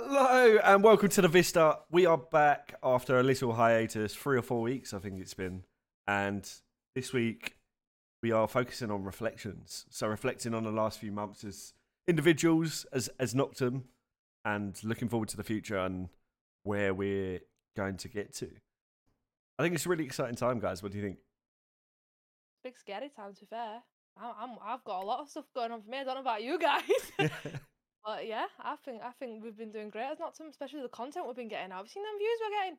Hello and welcome to the Vista. We are back after a little hiatus, three or four weeks, I think it's been. And this week we are focusing on reflections. So reflecting on the last few months as individuals, as as Noctem, and looking forward to the future and where we're going to get to. I think it's a really exciting time, guys. What do you think? Big scary time to be fair. I'm, I'm I've got a lot of stuff going on for me. I don't know about you guys. but yeah, I think I think we've been doing great It's not some especially the content we've been getting. I've you seen them views we're getting?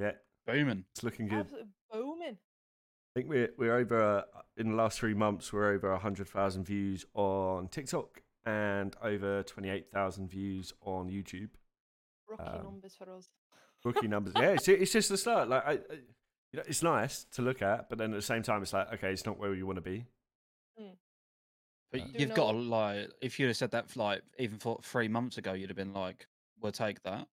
yeah, Booming. it's looking good. Absolutely booming. I think we're we're over uh, in the last three months. We're over hundred thousand views on TikTok and over twenty eight thousand views on YouTube. Rookie Um, numbers for us. Rookie numbers. Yeah, it's, it's just the start. Like I, I, you know, it's nice to look at, but then at the same time, it's like okay, it's not where you want to be. But Uh, you've got to know- like, if you'd have said that like even for three months ago, you'd have been like, "We'll take that."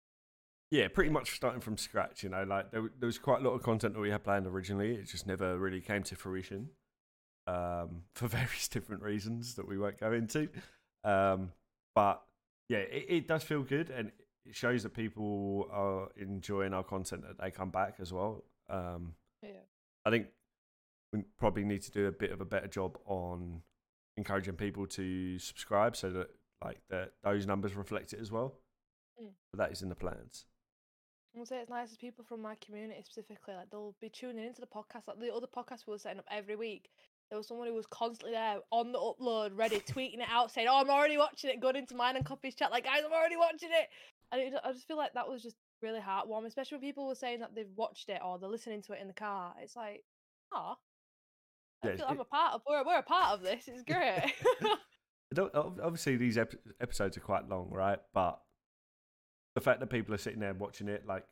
Yeah, pretty much starting from scratch. You know, like there, there was quite a lot of content that we had planned originally. It just never really came to fruition um, for various different reasons that we won't go into. Um, but yeah, it, it does feel good, and it shows that people are enjoying our content. That they come back as well. Um, Yeah. I think we probably need to do a bit of a better job on encouraging people to subscribe, so that like that those numbers reflect it as well. Mm. But that is in the plans. I'll say it's nice as people from my community specifically, like they'll be tuning into the podcast. Like the other podcast we were setting up every week. There was someone who was constantly there on the upload, ready, tweeting it out, saying, "Oh, I'm already watching it." Going into mine and Copy's chat, like, "Guys, I'm already watching it." And it, I just feel like that was just really heartwarming, especially when people were saying that they've watched it or they're listening to it in the car. It's like, oh, I Yeah, feel I'm a part of. We're we're a part of this. It's great. I don't, obviously, these ep- episodes are quite long, right? But the fact that people are sitting there watching it, like,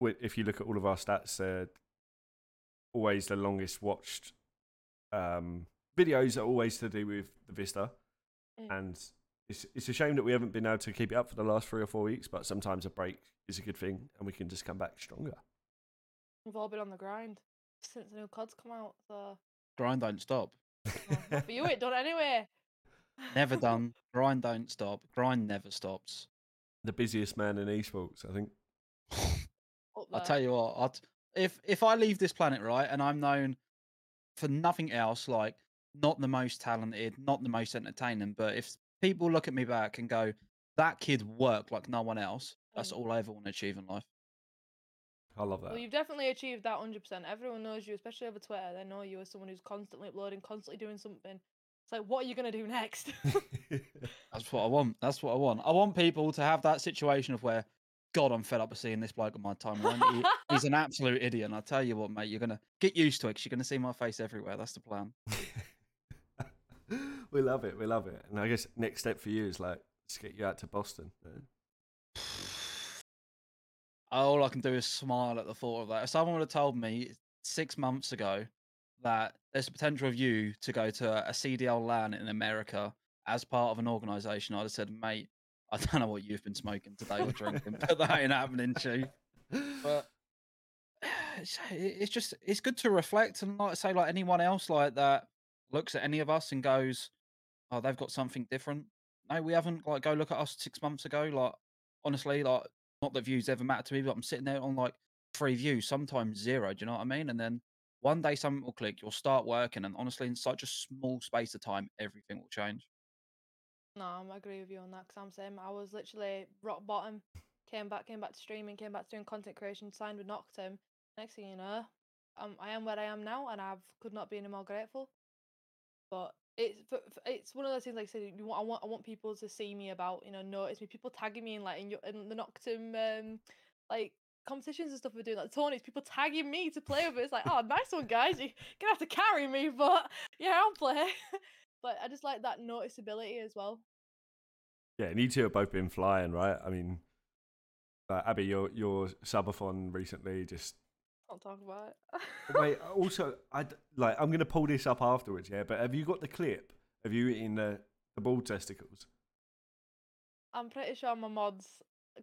if you look at all of our stats, they're always the longest watched um, videos are always to do with the Vista, Mm. and it's it's a shame that we haven't been able to keep it up for the last three or four weeks. But sometimes a break is a good thing, and we can just come back stronger. We've all been on the grind since the new CODs come out. So Grind don't stop. well, not for you, it done anyway. Never done. Grind don't stop. Grind never stops. the busiest man in esports, I think. I'll tell you what. I'd, if if I leave this planet right, and I'm known for nothing else, like not the most talented, not the most entertaining, but if people look at me back and go, "That kid worked like no one else," that's Mm. all I ever want to achieve in life. I love that. Well, you've definitely achieved that 100%. Everyone knows you, especially over Twitter. They know you as someone who's constantly uploading, constantly doing something. It's like, what are you going to do next? That's what I want. That's what I want. I want people to have that situation of where, God, I'm fed up of seeing this bloke on my timeline. He- he's an absolute idiot. And I tell you what, mate, you're gonna get used to it because you're gonna see my face everywhere. That's the plan. we love it. We love it. And I guess next step for you is like let's get you out to Boston. All I can do is smile at the thought of that. If someone would have told me six months ago that there's a potential of you to go to a CDL LAN in America as part of an organisation, I'd have said, mate, I don't know what you've been smoking today or drinking, but that ain't happening, chief. but it's, it's just it's good to reflect and like say like anyone else like that looks at any of us and goes oh they've got something different no we haven't like go look at us six months ago like honestly like not that views ever matter to me but i'm sitting there on like three views sometimes zero do you know what i mean and then one day something will click you'll start working and honestly in such a small space of time everything will change no, I agree with you on that because I'm saying I was literally rock bottom. Came back, came back to streaming, came back to doing content creation, signed with Noctem. Next thing you know, um, I am where I am now, and I could not be any more grateful. But it's it's one of those things like I said. You want, I want I want people to see me about you know notice me. People tagging me in like in, your, in the Noctem um like competitions and stuff we're doing like tourneys. People tagging me to play with it. It's like oh nice one guys. You're gonna have to carry me, but yeah I'll play. but I just like that noticeability as well. Yeah, and you two have both been flying, right? I mean, uh, Abi, your your subathon recently just. I'll talk about it. Wait, also, I like. I'm gonna pull this up afterwards, yeah. But have you got the clip of you eating the the ball testicles? I'm pretty sure my mods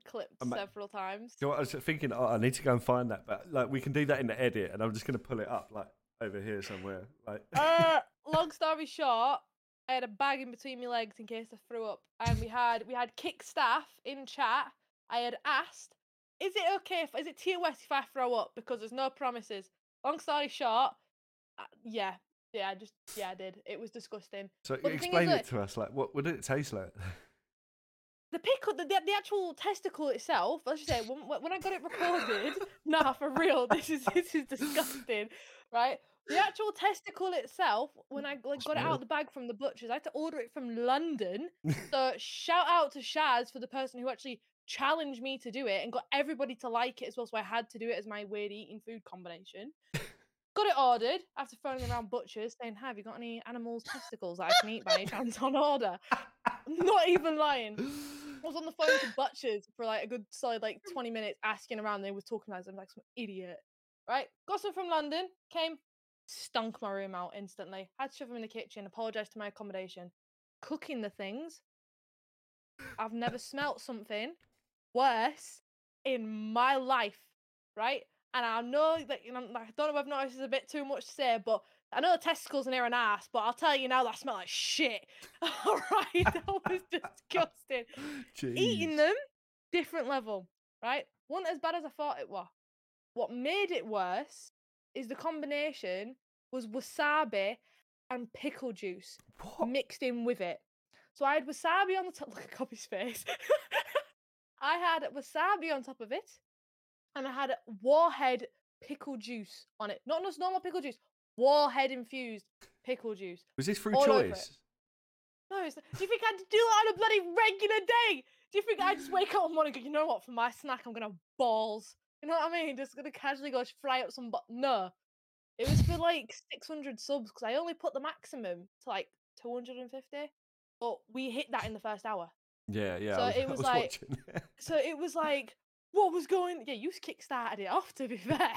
clipped Ama- several times. You know I was thinking, oh, I need to go and find that, but like we can do that in the edit, and I'm just gonna pull it up like over here somewhere. Like, uh, long story short, I had a bag in between my legs in case I threw up, and we had we had kick staff in chat. I had asked, "Is it okay? If, is it TOS if I throw up?" Because there's no promises. Long story short, uh, yeah, yeah, I just yeah, I did. It was disgusting. So But is explain that- it to us. Like, what, what did it taste like? the pickle, the, the, the actual testicle itself. Let's just say when, when when I got it recorded, nah, for real, this is this is disgusting, right? The actual testicle itself, when I like got it out of the bag from the butchers, I had to order it from London. So shout out to Shaz for the person who actually challenged me to do it and got everybody to like it as well. So I had to do it as my weird eating food combination. Got it ordered after phoning around butchers saying, "Have you got any animals' testicles that I can eat by any chance on order?" I'm not even lying. I was on the phone to Butchers for like a good solid like 20 minutes asking around. They were talking about it. I'm like some idiot. Right? Got some from London, came, stunk my room out instantly. Had to shove them in the kitchen, apologized to my accommodation. Cooking the things. I've never smelt something worse in my life. Right? And I know that you know, I don't know if I've noticed this is a bit too much to say, but I know the testicles in here an ass, but I'll tell you now that smell like shit. All right, that was disgusting eating them, different level, right? Wasn't as bad as I thought it was. What made it worse is the combination was wasabi and pickle juice What? mixed in with it. So I had wasabi on the top. Look at Copy's face. I had wasabi on top of it, and I had warhead pickle juice on it. Not just normal pickle juice, warhead infused pickle juice. Was this through it. choice? No, it's, do you think I'd do that on a bloody regular day? Do you think I just wake up one morning and go, you know what, for my snack, I'm have balls? You know what I mean? Just going to casually go fry up some. Bu-. No. It was for like 600 subs because I only put the maximum to like 250. But we hit that in the first hour. Yeah, yeah. So was, it was was like-. So it was like, what was going? Yeah, you kick started it off, to be fair.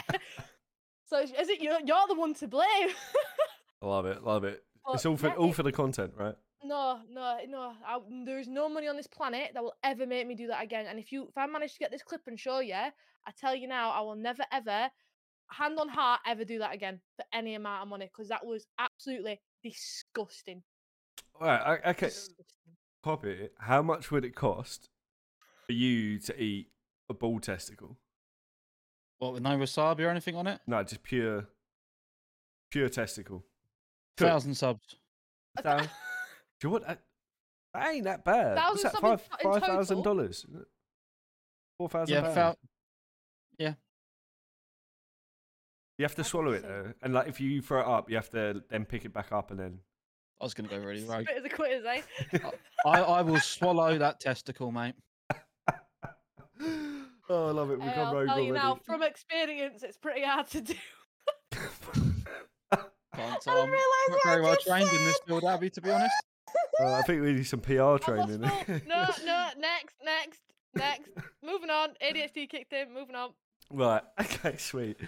so is is it you're, you're the one to blame? I love it, love it. it's all for yeah, all for the content, right? No, no, no. I, there's no money on this planet that will ever make me do that again. And if you, if I manage to get this clip and show you, I tell you now, I will never ever, hand on heart, ever do that again for any amount of money because that was absolutely disgusting. All right, okay. disgusting. Copy. How much would it cost for you to eat a bull testicle? What with no wasabi or anything on it? No, just pure, pure testicle. Cooked. Thousand subs. A Thou- thou- Do you want that? That ain't that bad. What's Thousand that? Five five thousand dollars. Four thousand. Yeah, felt. You have to That's swallow it though, and like if you throw it up, you have to then pick it back up and then. I was gonna go really rogue. Spit as a quitters, eh? I, I will swallow that testicle, mate. oh, I love it. We've Hey, gone rogue tell you now, from experience, it's pretty hard to do. Can't I tell. didn't I'm not what I very well just trained in this said. field, Abi, to be honest. Uh, I think we need some PR training. full- No, no, next, next, next. Moving on. ADHD kicked in. Moving on. Right. Okay. Sweet.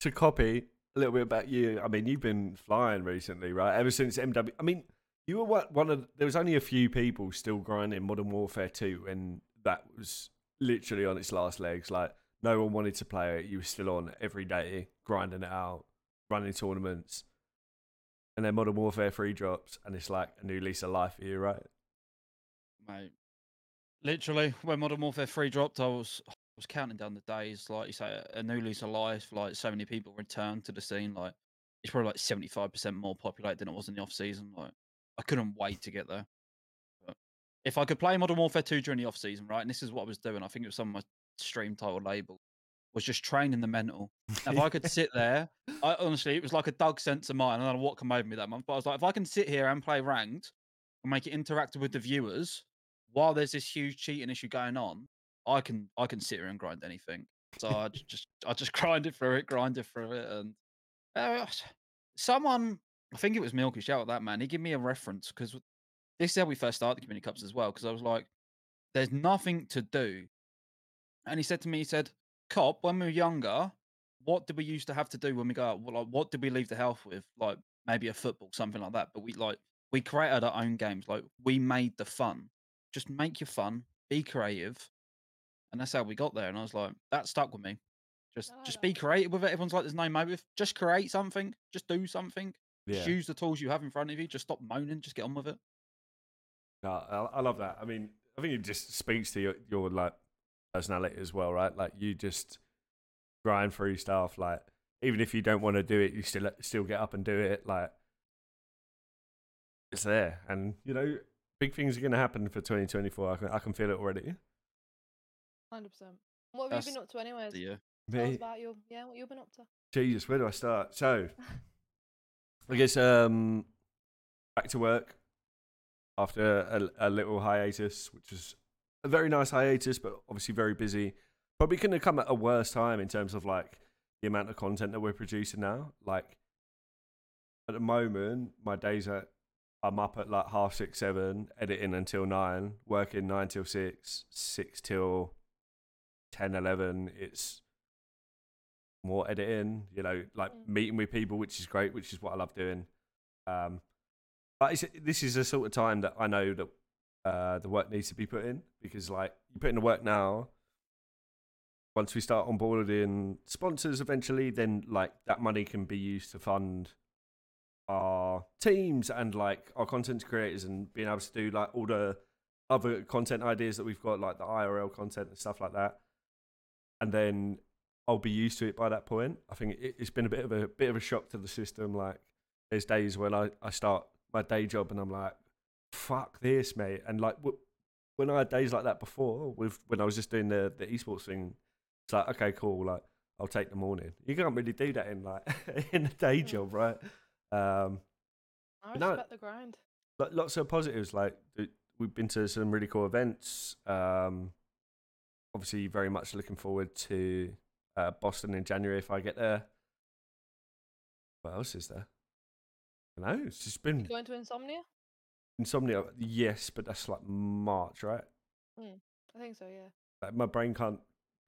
To copy a little bit about you. I mean, you've been flying recently, right? Ever since MW. I mean, you were one of. There was only a few people still grinding Modern Warfare 2, and that was literally on its last legs. Like no one wanted to play it. You were still on every day, grinding it out, running tournaments, and then Modern Warfare 3 drops, and it's like a new lease of life for you, right? mate. Literally, when Modern Warfare 3 dropped, I was was counting down the days. Like you say, a new lease of life. Like so many people returned to the scene. Like it's probably like seventy five percent more populated than it was in the off season. Like I couldn't wait to get there. But if I could play Modern Warfare 2 during the off season, right, and this is what I was doing. I think it was some of my stream title label was just training the mental. If I could sit there, I honestly, it was like a Doug sense of mine. I don't know what came over me that month, but I was like, if I can sit here and play ranked and make it interactive with the viewers while there's this huge cheating issue going on, I can I can sit here and grind anything. So I just I just grinded through it, grinded through it, and uh, someone I think it was Milky. Shout out that man. He gave me a reference because this is how we first started the community cups as well. Because I was like, there's nothing to do, and he said to me, he said, "Cop, when we were younger, what did we used to have to do when we go out? Well, like, what did we leave the health with? Like maybe a football, something like that. But we like we created our own games. Like we made the fun. Just make your fun, be creative, and that's how we got there. And I was like, that stuck with me. Just just be creative with it. Everyone's like, there's no motive. Just create something. Just do something. Yeah. Just use the tools you have in front of you. Just stop moaning. Just get on with it. No, I, I love that. I mean, I think it just speaks to your, your like personality as well, right? Like you just grind through stuff. Like even if you don't want to do it, you still still get up and do it. Like it's there, and you know, big things are going to happen for 2024. I can I can feel it already. Hundred percent. What have That's you been up to, anyways? The year. Me, about you. Yeah, what you been up to? Jesus, where do I start? So, I guess um, back to work after a, a little hiatus, which was a very nice hiatus, but obviously very busy. Probably couldn't have come at a worse time in terms of like the amount of content that we're producing now. Like at the moment, my days are I'm up at like half six, seven, editing until nine, working nine till six, six till 10, 11. It's more editing, you know, like Mm. meeting with people, which is great, which is what I love doing. Um, but this is the sort of time that I know that uh, the work needs to be put in because, like, you put in the work now. Once we start onboarding sponsors, eventually, then like that money can be used to fund our teams and like our content creators and being able to do like all the other content ideas that we've got, like the IRL content and stuff like that. And then I'll be used to it by that point. I think it, it's been a bit of a bit of a shock to the system. Like there's days when I, I start my day job and I'm like, fuck this, mate. And like w- when I had days like that before, with when I was just doing the the esports thing, it's like okay, cool. Like I'll take the morning. You can't really do that in like in a day Mm. job, right? Um, I No. respect the grind. lo- lots of positives. Like we've been to some really cool events. Um, obviously, very much looking forward to uh, Boston in January if I get there. What else is there? I don't know. It's just been Going to Insomnia? insomnia. Yes, but that's like March, right? I think so. Yeah. Like my brain can't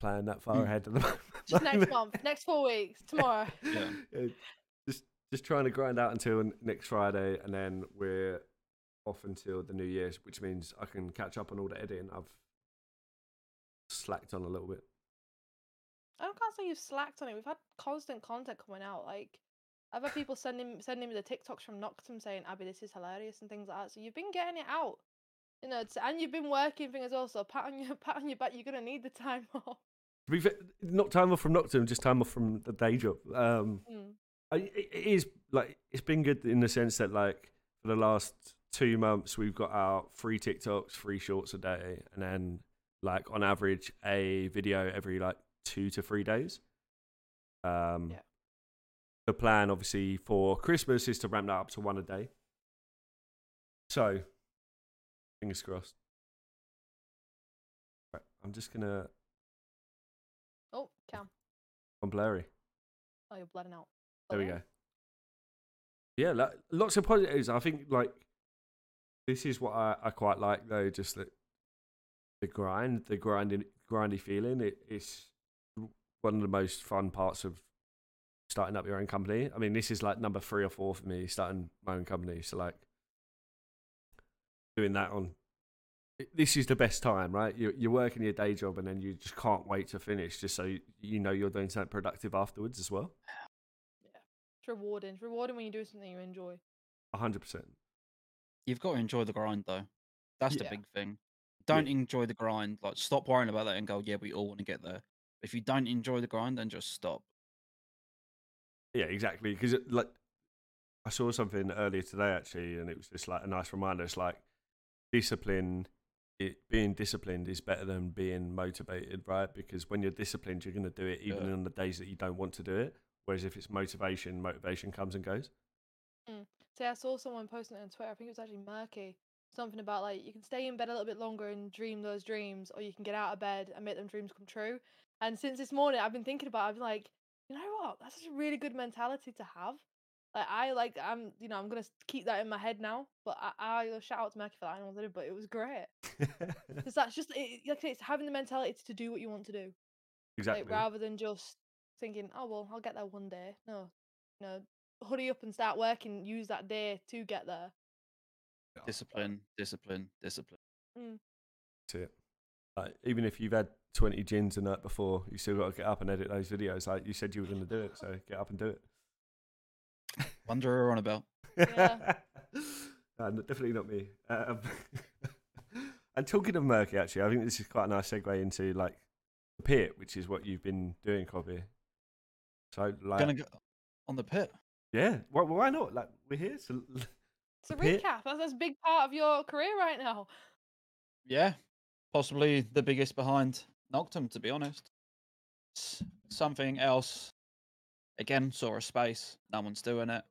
plan that far Hmm. ahead at the moment. Just next month, next four weeks, tomorrow. Yeah. Yeah, just just trying to grind out until next Friday, and then we're off until the New Year's, which means I can catch up on all the editing I've slacked on a little bit. I can't say you've slacked on it. We've had constant content coming out. Like I've had people sending sending me the TikToks from Noctem saying, "Abi, this is hilarious" and things like that. So you've been getting it out, you know, and you've been working things also. Pat on your pat on your back. You're gonna need the time off. To be fair, not time off from Noctem, just time off from the day job. Um, Mm. I, it it is like it's been good in the sense that like for the last two months we've got our three TikToks, three shorts a day, and then like on average a video every like two to three days. Um, Yeah. The plan, obviously, for Christmas is to ramp that up to one a day. So, fingers crossed. Right, I'm just gonna. Oh, Cam. I'm blurry. Oh, you're blooding out. There we go. Yeah, lo- lots of positives. I think like this is what I, I quite like though, just that the grind, the grinding, grindy feeling. It, it's one of the most fun parts of starting up your own company. I mean, this is like number three or four for me, starting my own company. So like doing that on this is the best time, right? You're, you're working your day job and then you just can't wait to finish, just so you, you know you're doing something productive afterwards as well. Yeah, it's rewarding. It's rewarding when you do something you enjoy. A hundred percent. You've got to enjoy the grind though. That's the big thing. Don't enjoy the grind. Like stop worrying about that and go, yeah, we all want to get there. If you don't enjoy the grind, then just stop. Yeah, exactly. Because like, I saw something earlier today actually, and it was just like a nice reminder. It's like discipline. It, being disciplined is better than being motivated, right? Because when you're disciplined, you're going to do it even Yeah. on the days that you don't want to do it. Whereas if it's motivation, motivation comes and goes. Mm. See, I saw someone posting it on Twitter. I think it was actually Murky. Something about like you can stay in bed a little bit longer and dream those dreams, or you can get out of bed and make them dreams come true. And since this morning, I've been thinking about. it, I've been like, you know what? That's a really good mentality to have. Like I like I'm you know I'm gonna keep that in my head now. But I, I shout out to Murky for that. I know what I did, but it was great because that's just it, like it's having the mentality to do what you want to do. exactly. Like rather than just thinking, oh well, I'll get there one day. No, you know, hurry up and start working. Use that day to get there. Discipline, discipline, discipline. That's it. Like, even if you've had 20 gins the night before, you still got to get up and edit those videos. Like you said you were going to do it, so get up and do it. Wonder we're on about. Yeah. Uh, n- definitely not me. Um, And talking of murky, actually, I think this is quite a nice segue into like the pit, which is what you've been doing, Copy. So, like, Gonna go on the pit. yeah, why, why not? Like, we're here. So, It's a Pit- recap. That's, that's a big part of your career right now. Yeah, possibly the biggest behind Noctem, to be honest. Something else, again, saw a space. No one's doing it.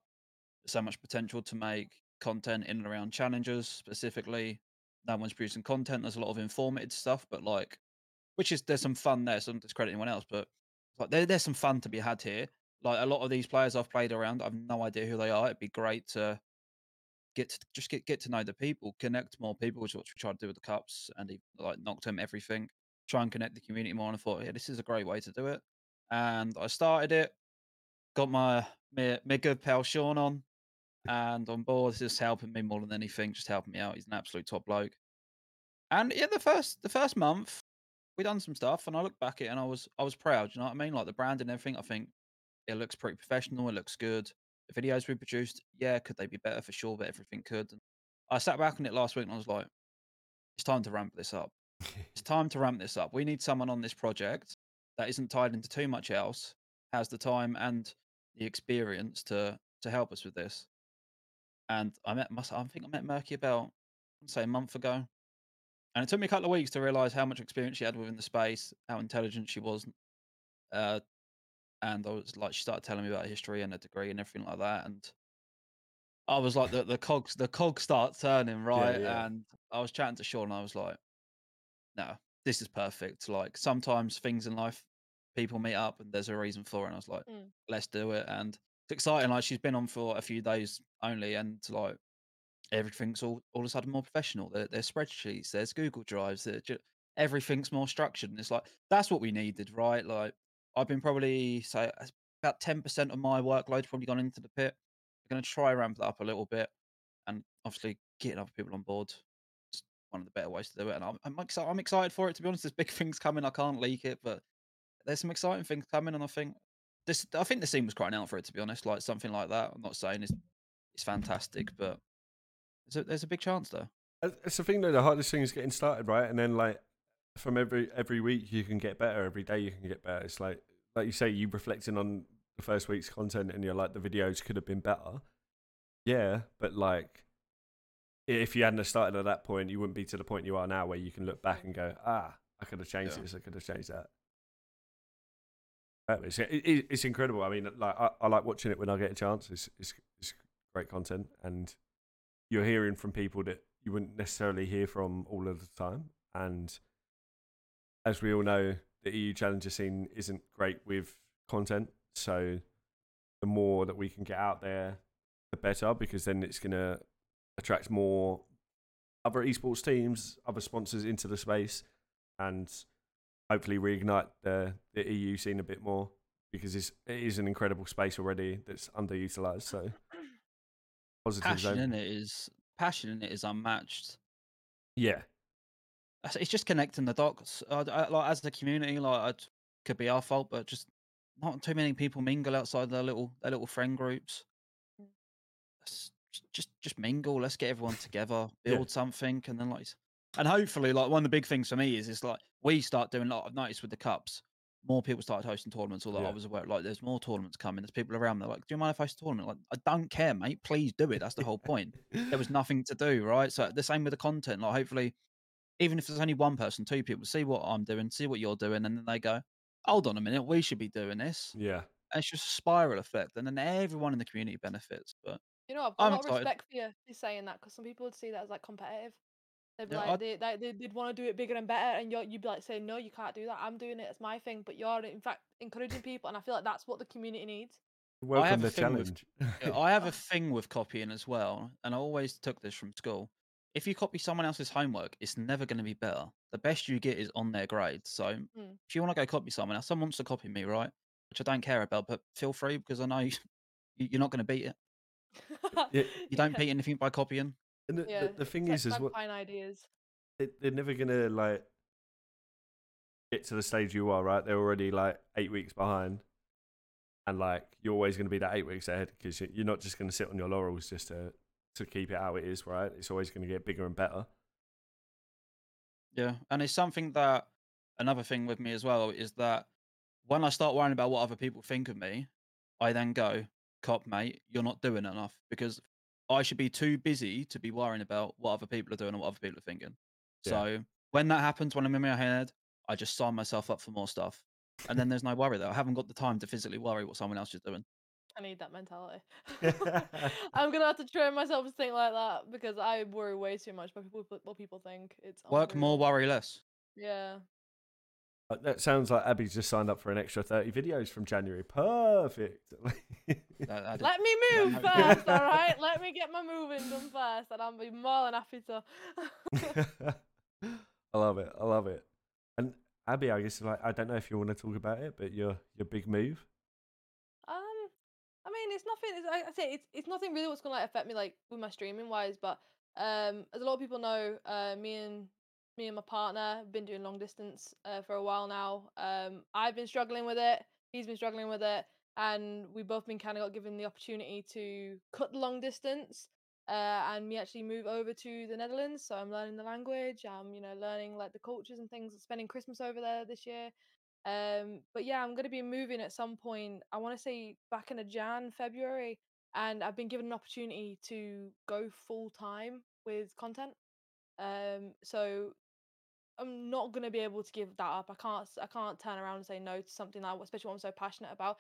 So much potential to make content in and around challenges specifically. No one's producing content. There's a lot of informative stuff, but like, which is there's some fun there. So don't discredit anyone else, but like there, there's some fun to be had here. Like a lot of these players I've played around, I've no idea who they are. It'd be great to get to just get get to know the people, connect more people, which is what we try to do with the cups and even, like Noctem, everything. Try and connect the community more. And I thought, yeah, this is a great way to do it. And I started it, got my my, my good pal Sean on, and on board. He's just helping me more than anything, just helping me out. He's an absolute top bloke. And yeah, the first the first month, we done some stuff, and I look back at it and I was I was proud. You know what I mean? Like the brand and everything. I think it looks pretty professional. It looks good. Videos we produced, yeah, could they be better for sure? But everything could. And I sat back on it last week and I was like, it's time to ramp this up. It's time to ramp this up. We need someone on this project that isn't tied into too much else, has the time and the experience to to help us with this. And I met, I think I met Murky about, say, a month ago. And it took me a couple of weeks to realize how much experience she had within the space, how intelligent she was. Uh, and I was like, she started telling me about history and her degree and everything like that. And I was like, the the cogs, the cogs start turning, right? yeah. And I was chatting to Sean, and I was like, no, this is perfect. Like sometimes things in life, people meet up and there's a reason for it. And I was like, Mm. let's do it. And it's exciting. Like she's been on for a few days only, and like everything's all all of a sudden more professional. There, there's spreadsheets, there's Google Drives, there, everything's more structured. And it's like that's what we needed, right? Like I've been probably say about ten percent of my workload probably gone into the pit. I'm going to try ramp that up a little bit, and obviously getting other people on board. is One of the better ways to do it, and I'm I'm, I'm excited for it. To be honest, there's big things coming. I can't leak it, but there's some exciting things coming, and I think this. I think the scene was crying out for it. To be honest, like something like that. I'm not saying it's it's fantastic, but there's a, there's a big chance there. It's the thing though. The hardest thing is getting started, right? And then like from every every week you can get better. Every day you can get better. It's like like you say, you reflecting on the first week's content, and you're like, the videos could have been better. Yeah, but like if you hadn't started at that point, you wouldn't be to the point you are now, where you can look back and go, ah, I could have changed Yeah. this. I could have changed that. It's, it, it- it's incredible. I mean, like I, I like watching it when I get a chance. It's, it's it's great content, and you're hearing from people that you wouldn't necessarily hear from all of the time. And as we all know, the EU Challenger scene isn't great with content. So the more that we can get out there, the better, because then it's going to attract more other esports teams, other sponsors into the space, and hopefully reignite the, the EU scene a bit more because it's, it is an incredible space already that's underutilized. So positives Passion over- in it is passion in it is unmatched. Yeah, It's just connecting the dots. I, I- like as a community, like it could be our fault, but just not too many people mingle outside their little their little friend groups. Mm. Let's just just mingle. Let's get everyone together, Yeah. build something, and then like, and hopefully, like one of the big things for me is it's like we start doing. Like I've noticed with the cups, more people started hosting tournaments. Although Yeah. I was aware, like there's more tournaments coming. There's people around. They're like, "Do you mind if I host a tournament?" Like, I don't care, mate. Please do it. That's the whole point there was nothing to do, right? So the same with the content. Like hopefully, even if there's only one person, two people, see what I'm doing, see what you're doing, and then they go, "Hold on a minute, we should be doing this." yeah. And it's just a spiral effect, and then everyone in the community benefits. But You know, I've got I'm a lot of excited. respect for you for saying that because some people would see that as like competitive. They'd be Yeah, like, I'd- they, they, they, they'd want to do it bigger and better, and you're, you'd be like saying, no, you can't do that. I'm doing it. It's my thing. But you're, in fact, encouraging people, and I feel like that's what the community needs. Welcome have the a thing with- challenge. Yeah, I have a thing with copying as well, and I always took this from school. If you copy someone else's homework, it's never going to be better. The best you get is on their grade. So Mm. if you want to go copy someone else, someone wants to copy me, right? Which I don't care about, but feel free because I know you, you're not going to beat it. Yeah, You don't beat anything by copying. And the, Yeah, the, the thing it's is, is what fine ideas. they, they're never gonna like get to the stage you are. Right? They're already like eight weeks behind, and like you're always gonna be that eight weeks ahead because you're not just gonna sit on your laurels just to to keep it how it is. Right? It's always gonna get bigger and better. Yeah, and it's something that another thing with me as well is that when I start worrying about what other people think of me, I then go, "Cop, mate, you're not doing enough," because I should be too busy to be worrying about what other people are doing and what other people are thinking. Yeah. So when that happens, when I'm in my head, I just sign myself up for more stuff, and then there's no worry there. I haven't got the time to physically worry what someone else is doing. I need that mentality. I'm gonna have to train myself to think like that because I worry way too much about people what people think. It's Work more, worry less. Yeah. That sounds like Abi's just signed up for an extra 30 videos from January. Perfect. That- that is- Let me move no. first, all right? Let me get my moving done first, and I'll be more than happy to. I love it. I love it. And Abi, I guess like I don't know if you want to talk about it, but your your big move. It's nothing. It's, I I say it's it's nothing really what's gonna like affect me like with my streaming wise. But um, as a lot of people know, uh, me and me and my partner have been doing long distance uh, for a while now. Um, I've been struggling with it. He's been struggling with it, and we both been kind of got given the opportunity to cut the long distance. Uh, and me actually move over to the Netherlands, so I'm learning the language. I'm, you know, learning like the cultures and things. Spending Christmas over there this year. Um, but yeah, I'm gonna be moving at some point. I want to say back in a Jan, February, and I've been given an opportunity to go full time with content. Um, so I'm not gonna be able to give that up. I can't. I can't turn around and say no to something like, especially what I'm so passionate about,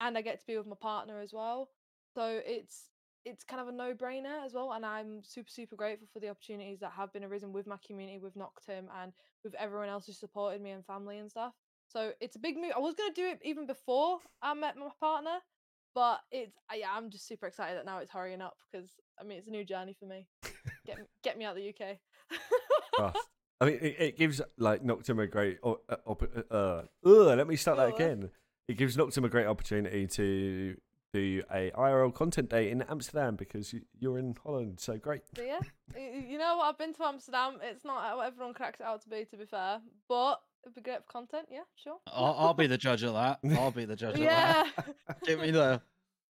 and I get to be with my partner as well. So it's it's kind of a no brainer as well, and I'm super super grateful for the opportunities that have been arisen with my community, with Noctem, and with everyone else who supported me and family and stuff. So it's a big move. I was gonna do it even before I met my partner, but it's I, yeah, I'm just super excited that now it's hurrying up because I mean it's a new journey for me. Get m- get me out of the UK. Trust. I mean, it, it gives like Noctem a great. o- uh, op- uh, let me start that again. It gives Noctem a great opportunity to do a IRL content day in Amsterdam because you, you're in Holland. So great. Yeah, you know what? I've been to Amsterdam. It's not what everyone cracks it out to be, to be fair. But it'd be great for content. Yeah, sure. I'll, I'll be the judge of that. I'll be the judge of that. yeah. Get me there.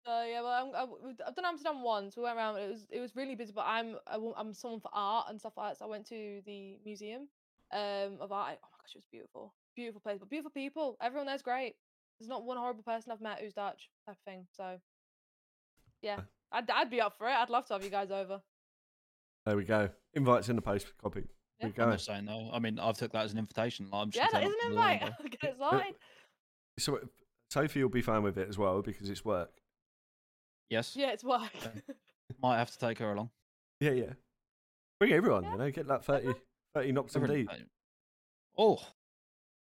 So yeah, well, I'm, I've, done Amsterdam once. We went around. It was it was really busy, but I'm I, w- I'm someone for art and stuff like that. So I went to the museum um of art. Oh my gosh, it was beautiful, beautiful place, but beautiful people. Everyone there's great. There's not one horrible person I've met who's Dutch type of thing. So yeah, I'd I'd be up for it. I'd love to have you guys over. There we go. Invites in the post copy. There we Yeah, I'm go. just saying though. I mean, I've took that as an invitation. Like, I'm just Yeah, gonna that turn is an to the invite. Get it signed. So uh, Sophie will be fine with it as well because it's work. Yes, Yeah, it's work. Okay. might have to take her along. Yeah, yeah. Bring everyone, Yeah. you know, get that 30, 30 knocks and deep. Oh,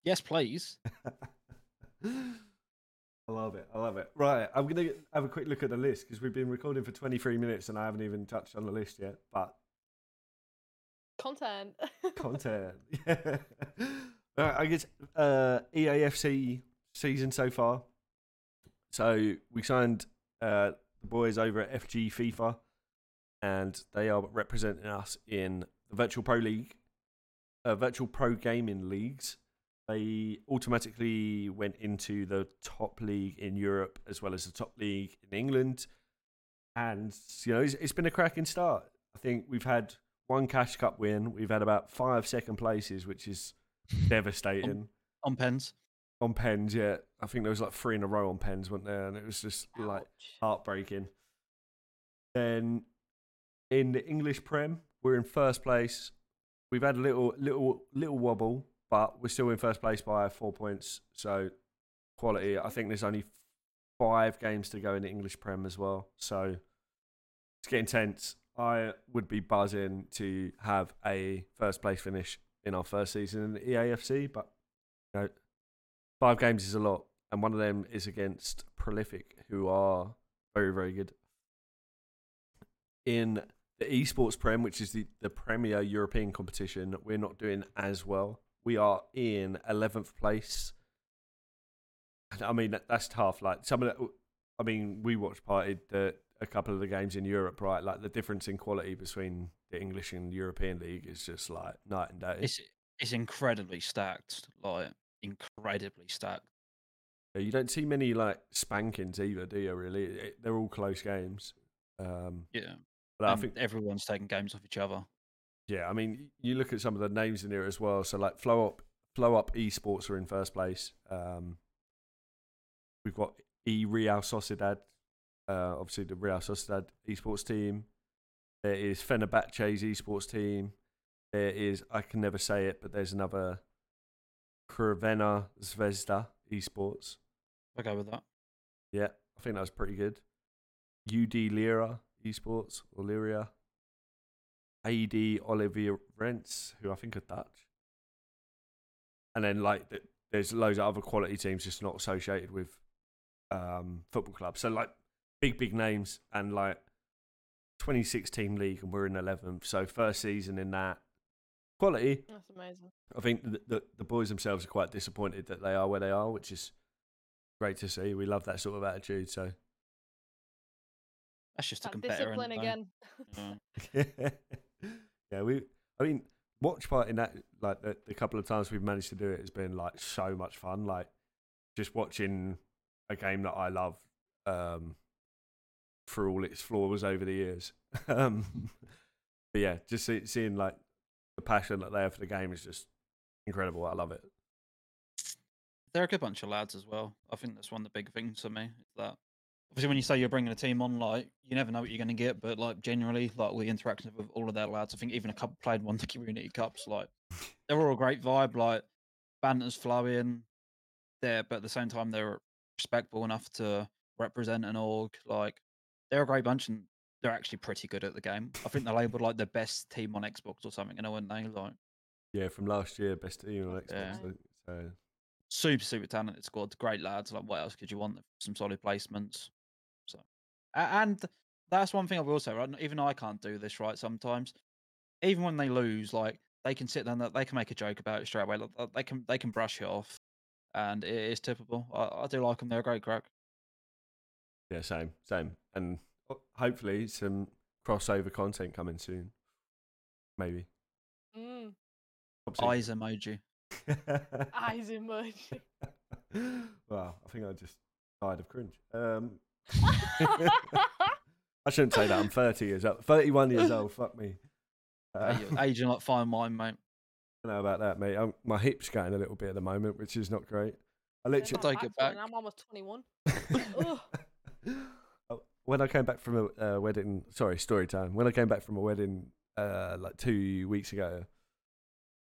yes, please. I love it. I love it. Right, I'm going to have a quick look at the list because we've been recording for 23 minutes and I haven't even touched on the list yet. But Content. content. Yeah. Alright, I guess uh, EAFC season so far. So we signed uh, the boys over at FG FIFA, and they are representing us in the Virtual Pro League, uh, Virtual Pro Gaming leagues. They automatically went into the top league in Europe as well as the top league in England, and you know it's, it's been a cracking start. I think we've had one Cash Cup win. We've had about five second places, which is devastating. On pens. on pens, yeah. I think there was like three in a row on pens, weren't there? And it was just like heartbreaking. Then in the English Prem, we're in first place. We've had a little little little wobble, but we're still in first place by four points. So quality. I think there's only five games to go in the English Prem as well. So it's getting tense. I would be buzzing to have a first place finish in our first season in the EAFC, but you know, five games is a lot, and one of them is against Prolific, who are very, very good. In the esports prem, which is the, the premier European competition, we're not doing as well. We are in eleventh place. I mean, that's tough. Like some of the, I mean, we watched party the, a couple of the games in Europe, right? Like the difference in quality between the English and European league is just like night and day. It's it's incredibly stacked. Like incredibly stacked. Yeah, you don't see many like spankings either, do you? Really, It- they're all close games. Um, Yeah. but I think everyone's taking games off each other. Yeah, I mean, you look at some of the names in here as well. So like Flow Up, Flow Up Esports are in first place. Um, we've got E Real Sociedad, uh, obviously the Real Sociedad esports team. There is Fenerbahce's esports team. There is I can never say it, but there's another Crvena Zvezda esports. I go with that. Yeah, I think that was pretty good. UD Lira esports or Lyria. AD Olivier Rents, who I think are Dutch. And then like there's loads of other quality teams just not associated with um, football clubs. So like big big names and like 26 team league and we're in 11th. So first season in that quality. That's amazing. I think the, the the boys themselves are quite disappointed that they are where they are, which is great to see. We love that sort of attitude. So That's just a That competitor. discipline again. Yeah. yeah, we. I mean, watch part in that. Like the, the couple of times we've managed to do it has been like so much fun. Like just watching a game that I love um, for all its flaws over the years. um, but yeah, just see, seeing like the passion that they have for the game is just incredible. I love it. They're a good bunch of lads as well. I think that's one of the big things for me. Is that obviously when you say you're bringing a team on, like you never know what you're going to get, but like generally, like all the interactions with all of their lads, I think even a couple played one of the community cups. Like they're all a great vibe. Like banter's flowing there, but at the same time they're respectful enough to represent an org. Like they're a great bunch and they're actually pretty good at the game. I think they're labeled like the best team on Xbox or something. You know, when they like Yeah, from last year, best team on Xbox. Yeah. So, super super talented squad, great lads. Like what else could you want? Some solid placements. So, and that's one thing I will say. Right, even I can't do this right sometimes. Even when they lose, like they can sit there and they can make a joke about it straight away. Like, they can they can brush it off, and it is typical. I, I do like them. They're a great crack. Yeah, same, same, and hopefully some crossover content coming soon. Maybe. Mm. Eyes emoji. Eyes emoji. well, I think I just died of cringe. Um, I shouldn't say that. I'm 30 years old. 31 years old. Fuck me. Uh, Hey, aging like fine wine, mate. I don't know about that, mate. i my hip's going a little bit at the moment, which is not great. I literally. not take it back back. I'm almost 21. Oh, when I came back from a uh, wedding, sorry, story time. When I came back from a wedding uh, like two weeks ago,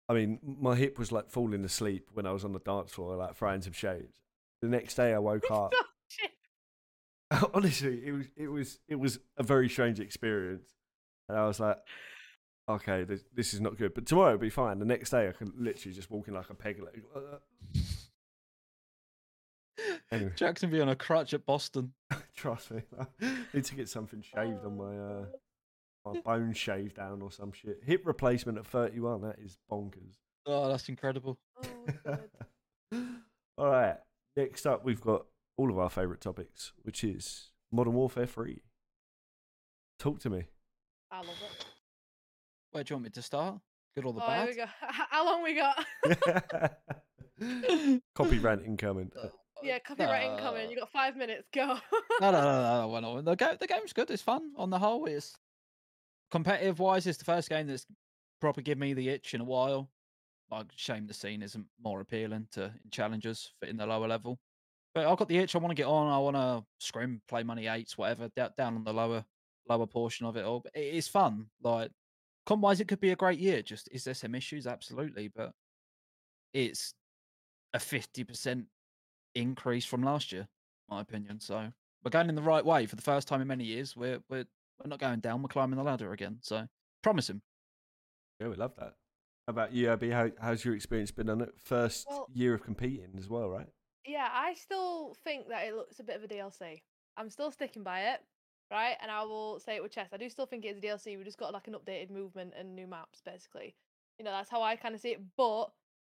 I mean, my hip was like falling asleep when I was on the dance floor, like throwing some shades. The next day, I woke up. Honestly, it was it was it was a very strange experience, and I was like, okay, this, this is not good. But tomorrow will be fine. The next day, I can literally just walk in like a peg leg. Anyway. Jackson be on a crutch at Boston. Trust me, I need to get something shaved on my uh, my bone shaved down or some shit. Hip replacement at 31, that is bonkers. Oh, that's incredible. Oh, all right, next up, we've got all of our favourite topics, which is Modern Warfare 3. Talk to me. I love it. Where do you want me to start? Good or the Oh, bad? we go. How long we got? Copyright incoming. Uh, yeah, copyright incoming. You got five minutes. Go. no, no, no, no, no, no. The, game, the game's good. It's fun on the whole. It's competitive wise. It's the first game that's probably given me the itch in a while. Like, shame the scene isn't more appealing to in challengers for in the lower level. But I've got the itch. I want to get on. I want to scrim, play money eights, whatever, down on the lower lower portion of it all. But it is fun. Like, comp wise, it could be a great year. Just is there some issues? Absolutely, but it's a fifty percent increase from last year, my opinion. So we're going in the right way for the first time in many years. We're we're we're not going down. We're climbing the ladder again. So promising. Yeah, we love that. How about you, Abi? How, how's your experience been on it? First Well- year of competing as well, right? yeah, I still think that it looks a bit of a DLC. I'm still sticking by it, right? And I will say it with chess. I do still think it's a DLC. We just got like an updated movement and new maps, basically. You know, that's how I kind of see it. But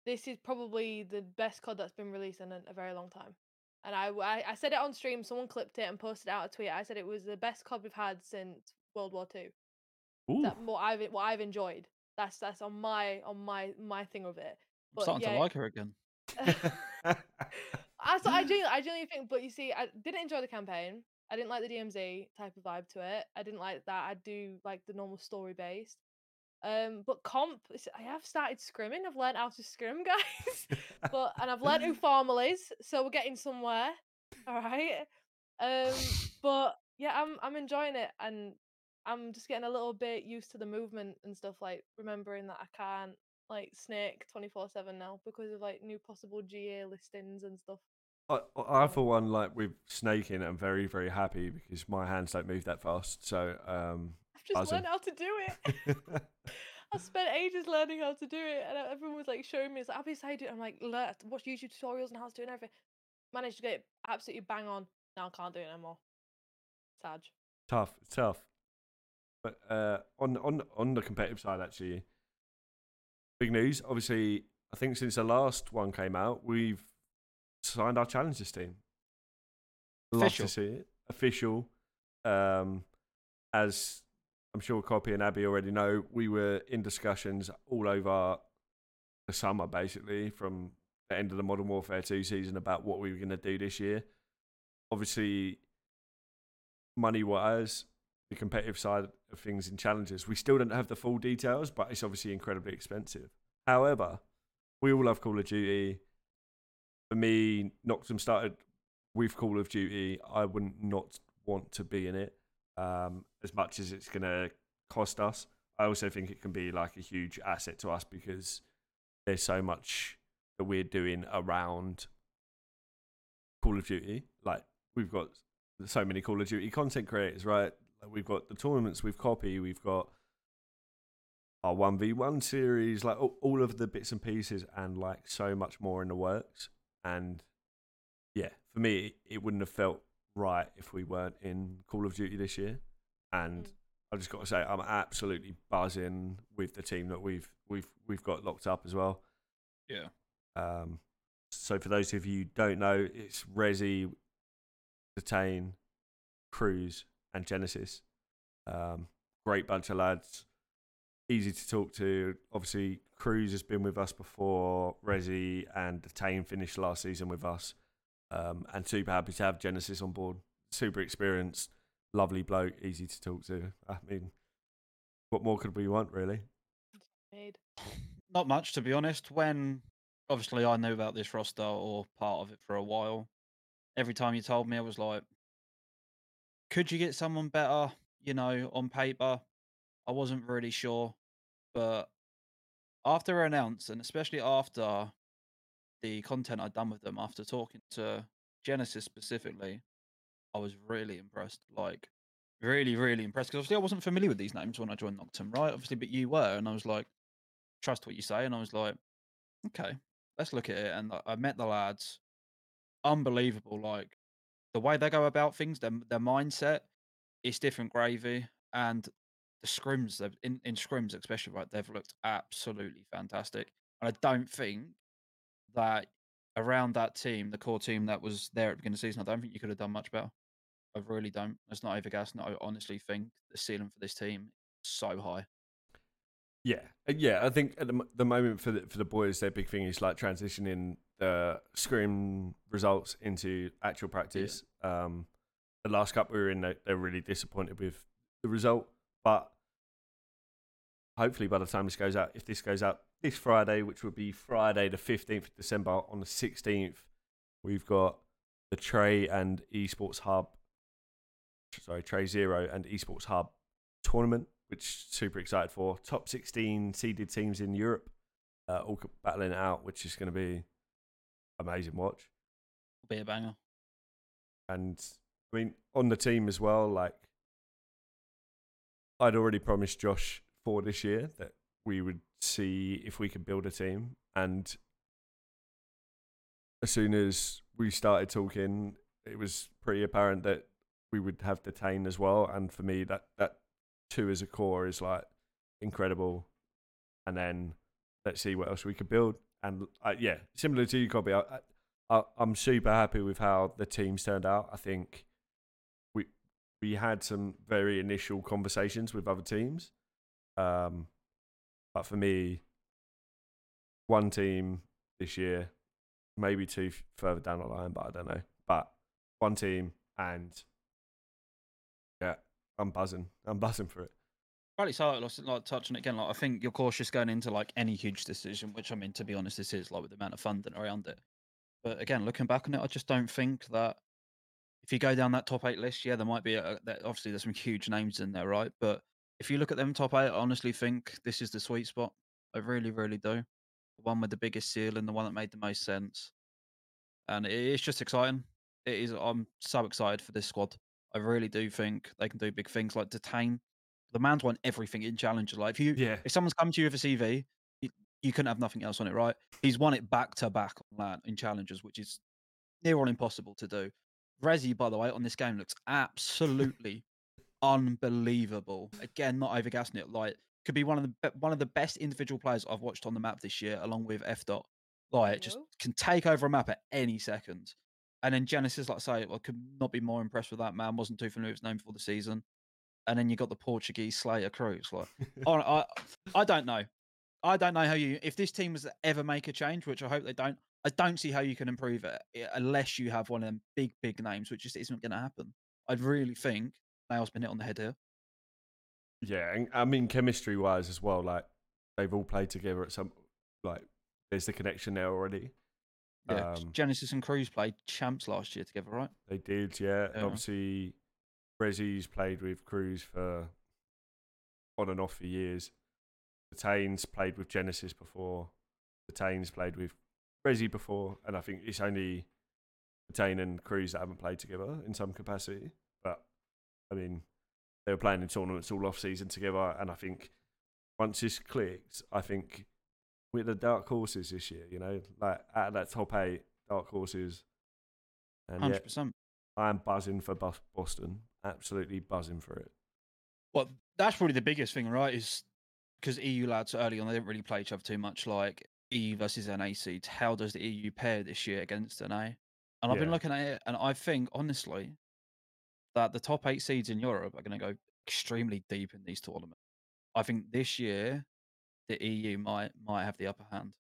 this is probably the best COD that's been released in a, a very long time. And I, I, I said it on stream. Someone clipped it and posted out a tweet. I said it was the best COD we've had since World War Two. That what I've what I've enjoyed. That's that's on my on my my thing of it. I'm starting yeah, to like her again. I, so I genuinely, I genuinely think, but you see, I didn't enjoy the campaign. I didn't like the DMZ type of vibe to it. I didn't like that. I do like the normal story based. Um, but comp, I have started scrimming. I've learned how to scrim, guys. but and I've learned who FormaL is, so we're getting somewhere. All right. Um, but yeah, I'm I'm enjoying it, and I'm just getting a little bit used to the movement and stuff. Like remembering that I can't like snake twenty four seven now because of like new possible GA listings and stuff. I, I for one, like with snaking, I'm very very happy because my hands don't move that fast. So um, just Buzzing. learned how to do it. I spent ages learning how to do it, and everyone was like showing me. It's like, obviously, how do it. I'm like, learn, watch YouTube tutorials and how to do it and everything. Managed to get it absolutely bang on. Now I can't do it anymore. Sad. tough, tough. But uh, on on on the competitive side, actually, big news. Obviously, I think since the last one came out, we've signed our challengers team. Love Official. to see it official. Um, as I'm sure Copy and Abi already know, we were in discussions all over the summer, basically from the end of the Modern Warfare 2 season about what we were going to do this year. Obviously, money wise, the competitive side of things and challengers, we still don't have the full details, but it's obviously incredibly expensive. However, we all love Call of Duty. For me, Noctem started with Call of Duty. I wouldn't not want to be in it um, as much as it's going to cost us. I also think it can be like a huge asset to us because there's so much that we're doing around Call of Duty. Like we've got so many Call of Duty content creators, right? Like, we've got the tournaments with Copy, we've got our one v one series, like all of the bits and pieces, and like so much more in the works. And yeah, for me, it wouldn't have felt right if we weren't in Call of Duty this year. And Mm. I just got to say, I'm absolutely buzzing with the team that we've we've we've got locked up as well. Yeah. Um, so for those of you who don't know, it's Resi, Detain, Cruise, and Genesis. Um, great bunch of lads, easy to talk to. Obviously, Cruise has been with us before. Resi and Detain finished last season with us, um, and super happy to have Genesis on board. Super experienced, lovely bloke, easy to talk to. I mean, what more could we want, really? Not much, to be honest. When obviously I knew about this roster or part of it for a while, every time you told me, I was like, could you get someone better? You know, on paper, I wasn't really sure, but after announced, and especially after the content I'd done with them, after talking to Genesis specifically, I was really impressed. Like, really, really impressed. Because obviously I wasn't familiar with these names when I joined Noctem, right? Obviously, but you were, and I was like, trust what you say, and I was like, okay, let's look at it. And I- met the lads, unbelievable. Like the way they go about things, their their mindset, it's different gravy, and the scrims in in scrims especially, right? They've looked absolutely fantastic, and I don't think that around that team, the core team that was there at the beginning of the season, I don't think you could have done much better. I really don't. It's not overgas. No, I honestly think the ceiling for this team is so high. Yeah, Uh, yeah. I think at the, the moment for the, for the boys, their big thing is like transitioning the scrim results into actual practice. Um, the last cup we were in, they, they were really disappointed with the result, but hopefully by the time this goes out, if this goes out this Friday, which would be Friday the fifteenth of December, on the sixteenth, we've got the Trey and Esports Hub. Sorry, Trey Zero and Esports Hub tournament, which super excited for. Top 16 seeded teams in Europe, uh, all battling it out, which is going to be amazing watch. Will Be a banger. And I mean, on the team as well, like I'd already promised Josh for this year that we would see if we could build a team. And as soon as we started talking, it was pretty apparent that we would have Detain as well. And for me, that that two as a core is like incredible. And then let's see what else we could build. And uh, yeah, similar to you, Copy, I, I, I'm super happy with how the teams turned out. I think we we had some very initial conversations with other teams, um, but for me, one team this year, maybe two further down the line, but I don't know. But one team, and yeah, I'm buzzing. I'm buzzing for it. Rightly so, like, like touching it again, like I think you're cautious going into like any huge decision, which I mean, to be honest, this is like with the amount of funding around it. But again, looking back on it, I just don't think that if you go down that top eight list, yeah, there might be a, obviously there's some huge names in there, right? But if you look at them top eight, I honestly think this is the sweet spot. I really, really do. The one with the biggest seal and the one that made the most sense. And it's just exciting. It is. I'm so excited for this squad. I really do think they can do big things like detain. The man's won everything in challengers. Like if you, Yeah. if someone's come to you with a CV, you, you couldn't have nothing else on it, right? He's won it back to back on land in challengers, which is near on impossible to do. Resi, by the way, on this game looks absolutely unbelievable. Again, not overgassing it. Like could be one of the one of the best individual players I've watched on the map this year, along with F dot. Like just can take over a map at any second. And then Genesis, like I say, I could not be more impressed with that man. Wasn't too familiar with his name for the season. And then you got the Portuguese Slayer Cruz. Like, hon- I, I don't know. I don't know how you. If this team was to ever make a change, which I hope they don't, I don't see how you can improve it eh, unless you have one of them big, big names, which just isn't going to happen. I'd really think nails been hit on the head here. Yeah, and I mean chemistry wise as well. Like they've all played together at some like there's the connection there already. Yeah, Um, Genesis and Cruz played champs last year together, right? They did, yeah. Yeah. obviously, Rezzy's played with Cruz for on and off for years. The Taines played with Genesis before. The Taines played with Rezzy before, and I think it's only the Tane and Cruz that haven't played together in some capacity. But I mean, they were playing in tournaments all off season together, and I think once this clicked, I think with the dark horses this year, you know, like out of that top eight dark horses, and Hundred yeah, percent. I am buzzing for Boston. Absolutely buzzing for it. Well, that's probably the biggest thing, right? Is because EU lads early on they didn't really play each other too much. Like EU versus NA seeds. How does the EU pair this year against NA? And I've been looking at it, and I think honestly that the top eight seeds in Europe are going to go extremely deep in these tournaments. I think this year the EU might might have the upper hand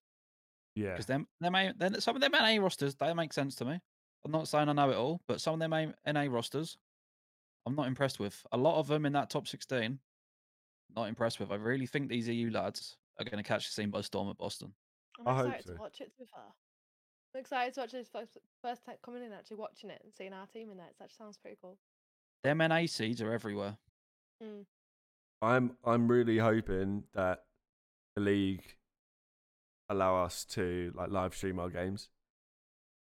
Yeah. because them they may then some of them NA rosters they make sense to me. I'm not saying I know it all, but some of them A- NA rosters I'm not impressed with. A lot of them in that top 16 not impressed with. I really think these EU lads are going to catch the scene by storm at Boston. I'm I hope excited so. to watch it. To be fair, I'm excited to watch this first, first time coming in, actually watching it and seeing our team in there. It actually sounds pretty cool. Them NA seeds are everywhere. Mm. I'm I'm really hoping that the league allow us to like live stream our games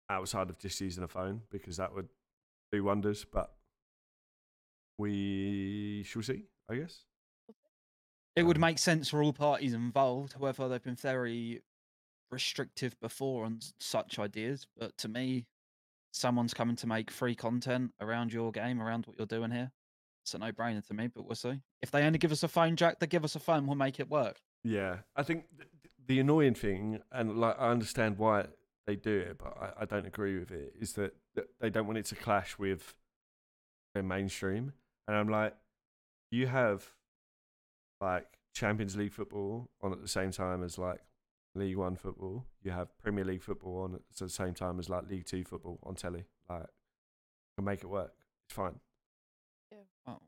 outside of just using a phone because that would do wonders. But we shall see, I guess. It would Um, make sense for all parties involved. However, they've been very restrictive before on such ideas. But to me, someone's coming to make free content around your game, around what you're doing here. It's a no brainer to me, but we'll see. If they only give us a phone jack, they give us a phone, we'll make it work. Yeah, I think th- th- the annoying thing, and like I understand why they do it, but I, I don't agree with it, is that th- they don't want it to clash with their mainstream. And I'm like, you have like Champions League football on at the same time as like League One football. You have Premier League football on at the same time as like League Two football on telly. Like, you can make it work. It's fine. Yeah. Well,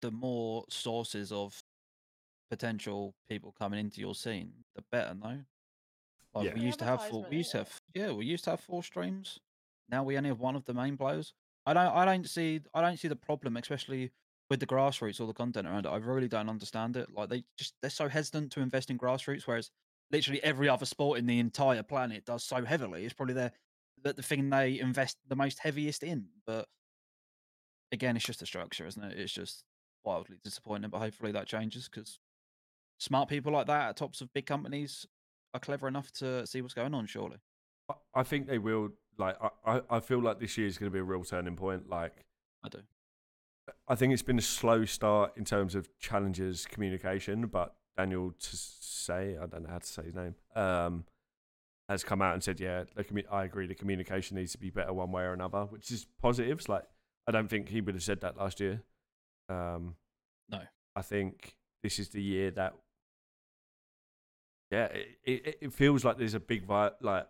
the more sources of potential people coming into your scene, the better, no? Like Yeah. we used to have four. We used to have yeah. We used to have four streams. Now we only have one of the main players. I don't. I don't see. I don't see the problem, especially with the grassroots, or the content around it. I really don't understand it. Like they just they're so hesitant to invest in grassroots, whereas literally every other sport in the entire planet does so heavily. It's probably their the, the thing they invest the most heaviest in. But again, it's just a structure, isn't it? It's just wildly disappointing. But hopefully that changes because smart people like that at tops of big companies are clever enough to see what's going on. Surely, I- think they will. Like, I, I- I feel like this year is going to be a real turning point. Like, I do. I think it's been a slow start in terms of challengers communication, but Daniel to say I don't know how to say his name um, has come out and said, yeah, commu- I agree. The communication needs to be better one way or another, which is positives. Like I don't think he would have said that last year. Um, No. I think this is the year that yeah, it, it, it feels like there's a big vibe, like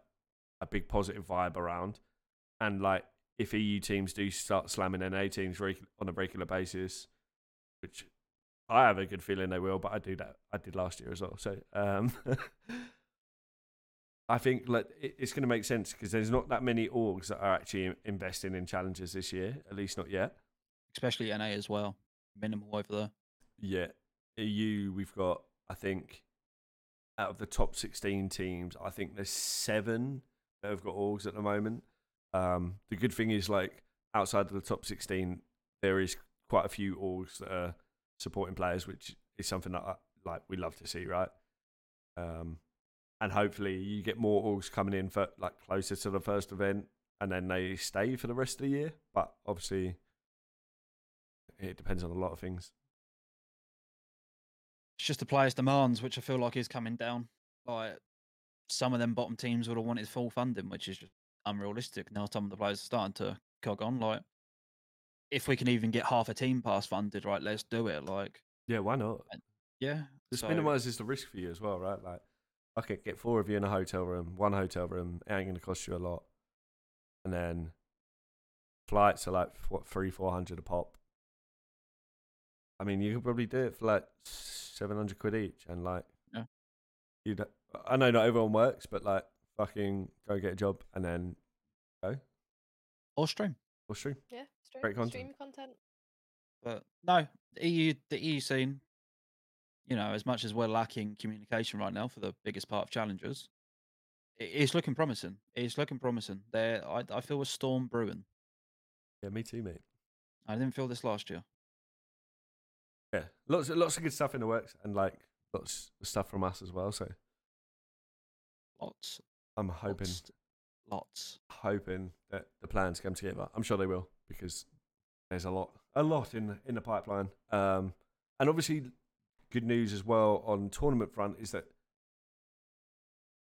a big positive vibe around, and like if EU teams do start slamming NA teams on a regular basis, which I have a good feeling they will, but I do that. I did last year as well. So um, I think like it, it's going to make sense because there's not that many orgs that are actually investing in challengers this year. At least not yet. especially NA as well. Minimal over there. Yeah, EU we've got. I think out of the top 16 teams, I think there's seven that have got orgs at the moment. Um, the good thing is like outside of the top 16, there is quite a few orgs that are supporting players, which is something that I, like we love to see, right? Um, and hopefully you get more orgs coming in for like closer to the first event, and then they stay for the rest of the year. But obviously, it depends on a lot of things. It's just the players' demands, which I feel like is coming down. Like some of them bottom teams would have wanted full funding, which is just unrealistic. Now some of the players are starting to cog on. Like if we can even get half a team pass funded, right? Let's do it. Like Yeah, why not? yeah, This so- minimises the risk for you as well, right? Like, okay, get four of you in a hotel room, one hotel room, it ain't going to cost you a lot. And then flights are like, what, three, four hundred a pop. I mean, you could probably do it for like 700 quid each. And like, Yeah. you'd, I know not everyone works, but like, fucking go get a job and then go or stream. or stream. Yeah, stream, Great content. stream content. But no, the EU, the EU scene, you know, as much as we're lacking communication right now for the biggest part of challengers, it's looking promising. It's looking promising. There, I, I feel a storm brewing. Yeah, me too, mate. I didn't feel this last year. Yeah, lots, lots of good stuff in the works and like lots of stuff from us as well. So Lots, I'm hoping. lots, lots. hoping that the plans come together. I'm sure they will because there's a lot, a lot in in the pipeline. Um, and obviously, good news as well on tournament front is that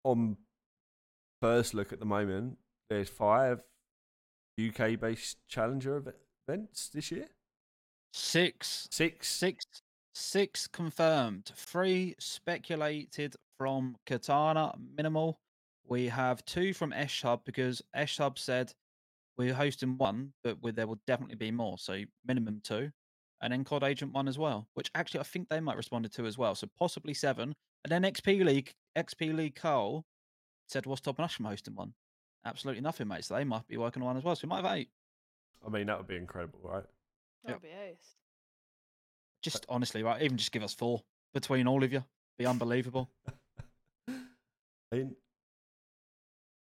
on first look at the moment, there's five UK based challenger events this year. Six, Six. six, six confirmed. Three speculated from Katana minimal. We have two from Esh Hub because Esh Hub said we're hosting one, but we- there will definitely be more. So minimum two, and then COD Agent one as well. Which actually I think they might responded to as well. So possibly seven. And then XP League, XP League Cole said what's stopping us from hosting one? Absolutely nothing, mate. So they might be working on one as well. So we might have eight. I mean, that would be incredible, right? That Yep. would be ace. Just honestly, right? Even just give us four between all of you. Be unbelievable. I think,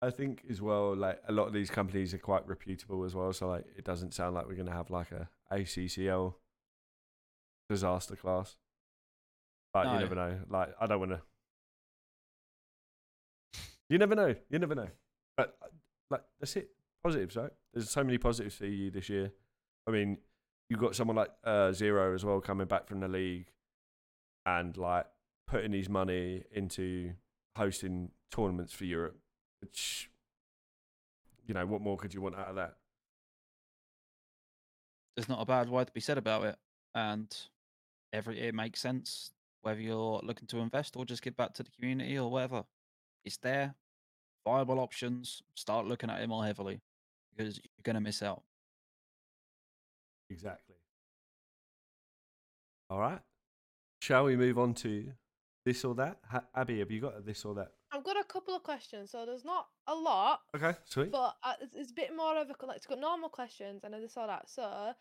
I think as well, like a lot of these companies are quite reputable as well. So like, it doesn't sound like we're going to have like a ACCL disaster class. But you never know. Like, I don't want to. You never know. You never know. But uh, like, that's it. Positives, right? There's so many positives for you this year. I mean, you've got someone like uh, Zero as well coming back from the league, and like putting his money into hosting tournaments for Europe, which you know, what more could you want out of that? There's not a bad word to be said about it, and every it makes sense whether you're looking to invest or just give back to the community or whatever. It's there, viable options. Start looking at it more heavily because you're gonna miss out. Exactly. All right. Shall we move on to this or that? Ha- Abi, have you got a this or that? I've got a couple of questions, so there's not a lot, Okay, sweet. but uh, it's, it's a bit more of a like it's got normal questions and this or that. So,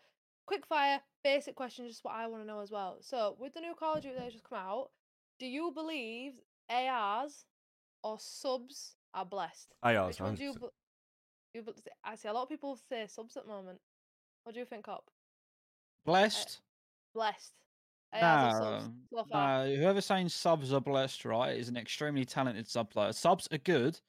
quick fire, basic questions, just what I want to know as well. So, with the new Call of Duty that has just come out, do you believe ARs or subs are blessed? ARs, Which one do you? 100%. be- you be- I see a lot of people say subs at the moment. What do you think, Up? Blessed. Blessed. ARs or No, subs so far? no. Whoever's saying subs are blessed, right, is an extremely talented sub player. Subs are good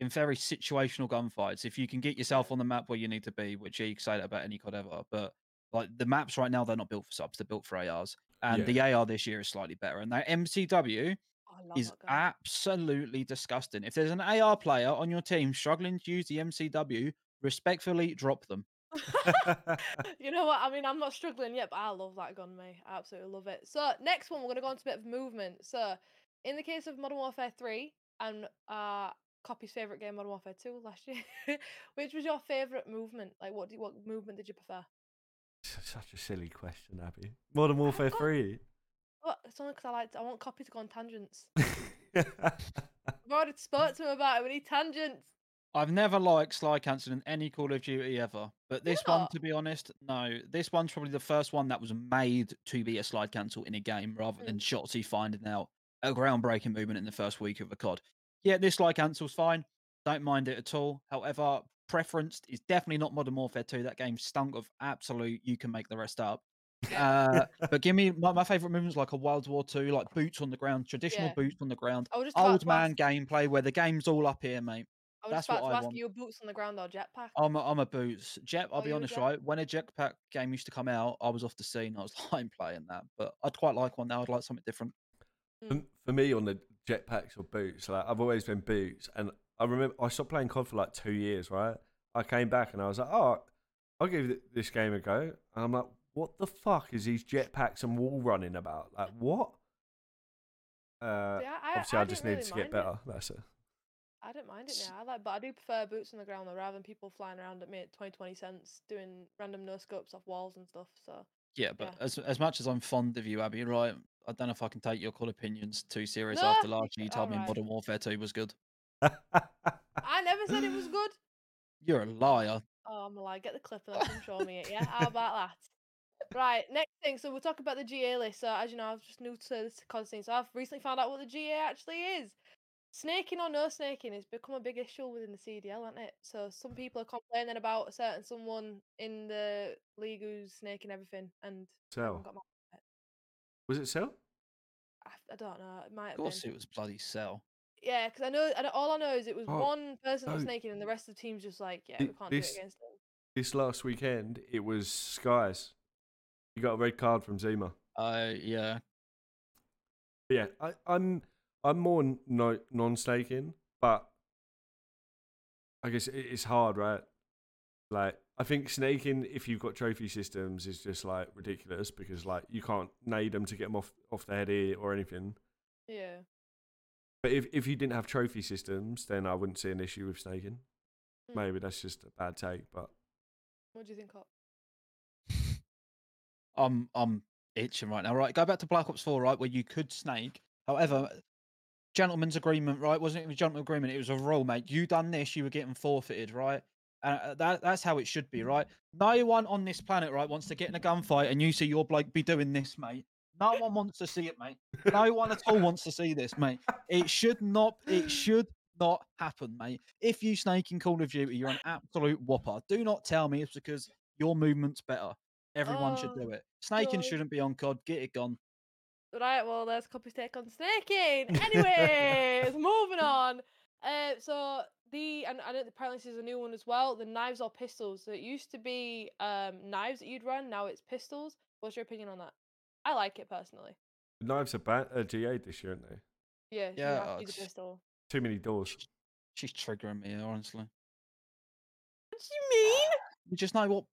in very situational gunfights. If you can get yourself on the map where you need to be, which you can say that about any COD ever, but like the maps right now, they're not built for subs. They're built for ARs, and Yeah. the AR this year is slightly better. And that MCW Oh, is that absolutely disgusting. If there's an AR player on your team struggling to use the MCW, respectfully drop them. you know what? I mean, I'm not struggling yet, but I love that gun, mate. I absolutely love it. So, next one, we're going to go into a bit of movement. So, in the case of Modern Warfare 3 and uh, Copy's favourite game, Modern Warfare 2, last year, which was your favourite movement? Like, what do you, what movement did you prefer? Such a silly question, Abi. Modern Warfare got- 3. What? It's only because I like. I want copy to go on tangents. I've already spoke to him about it. We need tangents. I've never liked Slide Cancel in any Call of Duty ever. But this one, to be honest, no. This one's probably the first one that was made to be a slide cancel in a game rather Mm. than Shotzzy finding out a groundbreaking movement in the first week of the COD. Yeah, this slide cancel's fine. Don't mind it at all. However, preferenced is definitely not Modern Warfare 2. That game stunk of absolute, you can make the rest up. Uh, but give me my, my favorite movements like a World War II, like boots on the ground, traditional Yeah. boots on the ground, just old man gameplay where the game's all up here, mate. I was that's just about what to I ask want. you boots on the ground or jetpack. I'm a, I'm a boots. Jet, I'll Oh, be you're a honest, jet? right? When a jetpack game used to come out, I was off the scene. I was like I'm playing that, but I'd quite like one now. I'd like something different. For, for me, on the jetpacks or boots, like I've always been boots, and I remember I stopped playing COD for like two years. Right, I came back and I was like, oh, I'll give th- this game a go. And I'm like, what the fuck is these jetpacks and wall running about? Like what? Uh, See, I, I, obviously, I, I just didn't need really to get mind it. better. That's it. I don't mind it now. I like, but I do prefer boots on the ground though, rather than people flying around at me at 20, 20 cents doing random no scopes off walls and stuff. So Yeah, but Yeah. as as much as I'm fond of you, Abi, right? I don't know if I can take your call opinions too serious No, after last year you told me alright. Modern Warfare 2 was good. I never said it was good. You're a liar. Oh, I'm a liar. Get the clip and come show me it. Yeah, how about that? Right, next thing. So we'll talk about the GA list. So as you know, I was just new to this scene, so I've recently found out what the GA actually is. Snaking or no snaking has become a big issue within the CDL, hasn't it? So some people are complaining about a certain someone in the league who's snaking everything, and Cell. got it. Was it Cell? I, I don't know. It might Of course, it was bloody Cell. Yeah, because I know. I, all I know is it was Oh, one person was no. snaking, and the rest of the team's just like, yeah, we can't this- do it against them. This last weekend, it was Skyz. You got a red card from Zima. Uh, yeah. Yeah, I, I'm I'm more no non-staking, but I guess it's hard, right? Like I think snaking, if you've got trophy systems, is just like ridiculous because like you can't nade them to get them off off the head here or anything. Yeah. But if if you didn't have trophy systems, then I wouldn't see an issue with snaking. Mm. Maybe that's just a bad take, but What do you think? Hop? I'm I'm itching right now. Right, go back to Black Ops 4, right, where you could snake. However, gentleman's agreement, right? Wasn't it a gentleman's agreement? It was a rule, mate. You done this, you were getting forfeited, right? And uh, that that's how it should be, right? No one on this planet, right, wants to get in a gunfight and you see your bloke be doing this, mate. No one wants to see it, mate. No one at all wants to see this, mate. It should not. It should not happen, mate. If you snake in Call of Duty, you're an absolute whopper. Do not tell me it's because your movement's better. Everyone should Oh, do it. Snaking God. shouldn't be on COD. Get it gone. Right, well, there's Copy's take on snaking. Anyways, moving on. Uh, so the and I know apparently this is a new one as well. The knives or pistols. So it used to be um knives that you'd run. Now it's pistols. What's your opinion on that? I like it personally. knives are bad uh, GA this year, aren't they? Yeah, you Yeah, have to use a pistol. Too many doors. She's triggering me, honestly. What do you mean? You just know what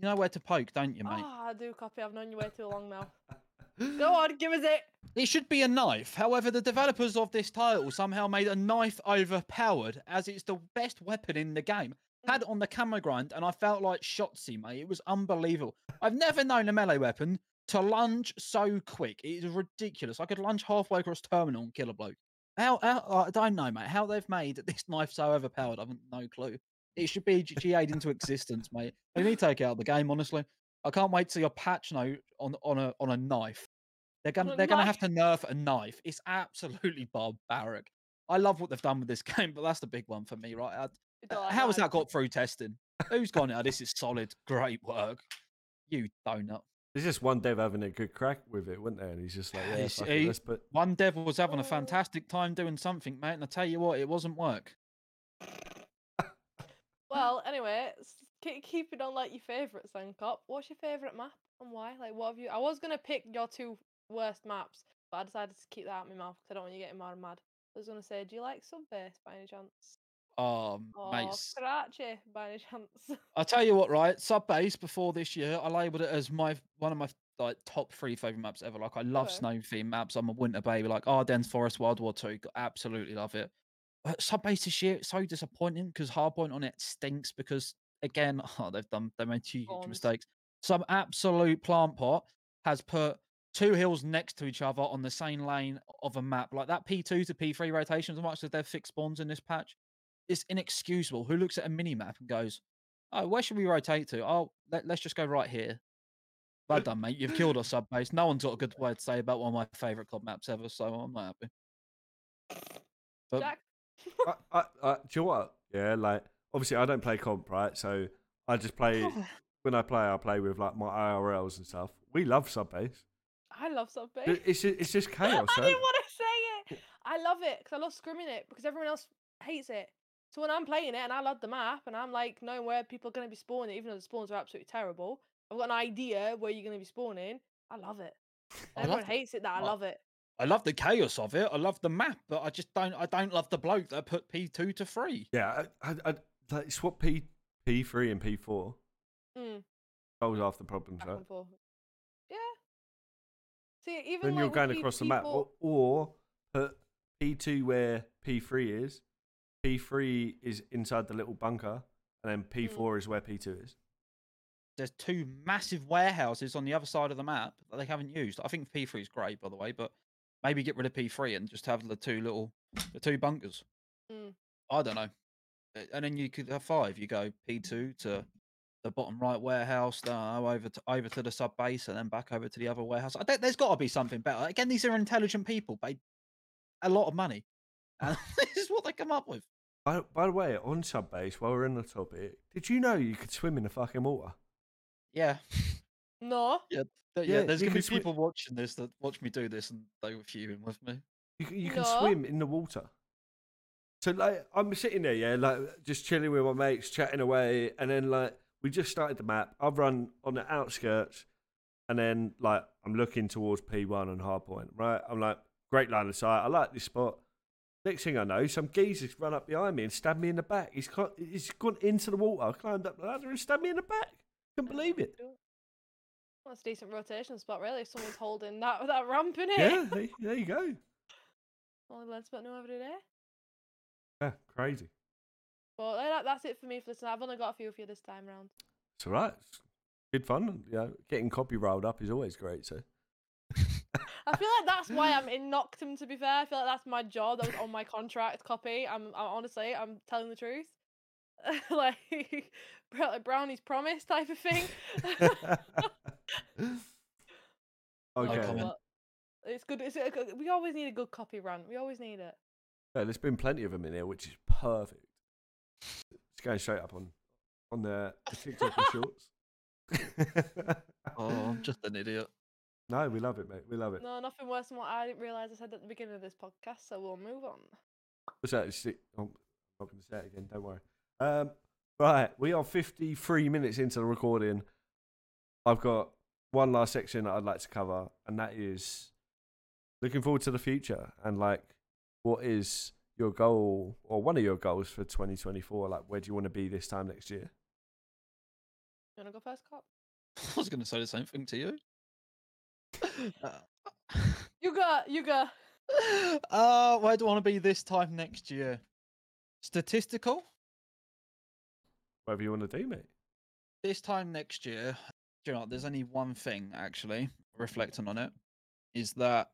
you know where to poke, don't you, mate? Ah, I do copy. I've known you way too long now. Go on, give us it. It should be a knife. However, the developers of this title somehow made a knife overpowered as it's the best weapon in the game. Had on the camera grind, and I felt like Shotzzy, mate. It was unbelievable. I've never known a melee weapon to lunge so quick. It is ridiculous. I could lunge halfway across terminal and kill a bloke. How, how I don't know, mate. How they've made this knife so overpowered, I've no clue. It should be GA'd into existence, mate. They need to take out the game, honestly. I can't wait to see a patch note on on a on a knife. They're gonna they're gonna have to nerf a knife. It's absolutely barbaric. I love what they've done with this game, but that's the big one for me, right? I- You how has that got through testing? Who's gone? Oh, this is solid, great work. You donut. There's just one dev having a good crack with it, wasn't there? And he's just like, yeah, He's- fuck he- it, let's put. One dev was having a Oh. fantastic time doing something, mate, and I tell you what, it wasn't work. Well, anyway, s- keep keeping on like your favourites then, Cop. What's your favourite map and why? Like, what have you? I was gonna pick your two worst maps, but I decided to keep that out of my mouth because I don't want you getting and mad. I was gonna say, do you like Subbase by any chance? Oh, Or mate. by any chance? I'll tell you what, right? Sub base before this year, I labelled it as my one of my like top three favorite maps ever. Like I love Okay. snow themed maps. I'm a winter baby. Like Ardennes Forest, World War Two. Absolutely love it. But sub base this year, so disappointing because hardpoint on it stinks because again, oh, they've done they made two huge mistakes. Some absolute plant pot has put two hills next to each other on the same lane of a map, like that P2 to P3 rotation, as much as they've fixed spawns in this patch, it's inexcusable. Who looks at a mini map and goes, "Oh, where should we rotate to? Oh, let, us just go right here." Well done, mate. You've killed our sub base. No one's got a good word to say about one of my favourite club maps ever, so I'm not happy. But Jack. I, I, I, do you know what? Yeah, like obviously I don't play comp, right? So I just play when I play. I play with like my IRLs and stuff. We love sub base. I love. It- It's ju- it's just chaos. I right? didn't want to say it. I love it because I love scrimming it because everyone else hates it. So when I'm playing it and I love the map and I'm like knowing where people are going to be spawning, even though the spawns are absolutely terrible, I've got an idea where you're going to be spawning. I love it. I Everyone love, hates it that I I- love it. I love the chaos of it. I love the map, but I just don't. I don't love the bloke that put P2 to three. Yeah, I, I, like, swap P P three and P four. Mm, Solves half the problems, back right? and forth. Yeah. See, even Then like you're going P- across the map, or, or put P two where P three is. P three is inside the little bunker, and then P four is where P two is. There's two massive warehouses on the other side of the map that they haven't used. I think P3 is great, by the way, but maybe get rid of P3 and just have the two little, the two bunkers. Mm. I don't know. Uh, And then you could have five. You go P2 to the bottom right warehouse, uh, over to over to the sub base, and then back over to the other warehouse. I don't, there's got to be something better. Again, these are intelligent people, paid a lot of money, and this is what they come up with. By, by the way, on sub base, while we're in the topic, did you know you could swim in the fucking water? Yeah, No. Th- yeah. Yeah, there's gonna be can swi- people watching this that watch me do this, and they were fuming with me. You, you can No. swim in the water. So like I'm sitting there, yeah, like just chilling with my mates, chatting away, and then like we just started the map. I've run on the outskirts, and then like I'm looking towards P1 and Hardpoint. Right, I'm like, great line of sight. I like this spot. Next thing I know, some geezer's run up behind me and stabbed me in the back. He's got, he's gone into the water, climbed up the ladder, and stabbed me in the back. Couldn't believe it. Well, That's a decent rotation spot, really. If someone's holding that that ramp in it. Yeah, there, there you go. Only learn something new every day. Yeah, crazy. But uh, that, that's it for me for this. I've only got a few for you this time round. It's all right. It's good fun. You know, getting copy rolled up is always great. So. I feel like that's why I'm in Noctem. To be fair, I feel like that's my job. That was on my contract copy. I'm, I'm honestly, I'm telling the truth. like, like brownie's promise type of thing. okay. comment. But It's good. It's a, good- we always need a good copy run. We always need it. Yeah, there's been plenty of them in here, which is perfect. It's going straight up on on the, the TikTok and shorts. Oh, I'm just an idiot. no, we love it, mate. We love it. No, nothing worse than what I didn't realise I said at the beginning of this podcast. So we'll move on. What's that? Oh, I'm not going to say it again. Don't worry. Um, right, we are 53 minutes into the recording. I've got one last section that I'd like to cover, and that is looking forward to the future and like what is your goal or one of your goals for 2024? Like, where do you want to be this time next year? You wanna go first, cop? I was going to say the same thing to you. Uh, You go. You go. uh, where do I want to be this time next year? Statistical. Whatever you want to do, mate. This time next year, do you know, there's only one thing actually, reflecting on it, is that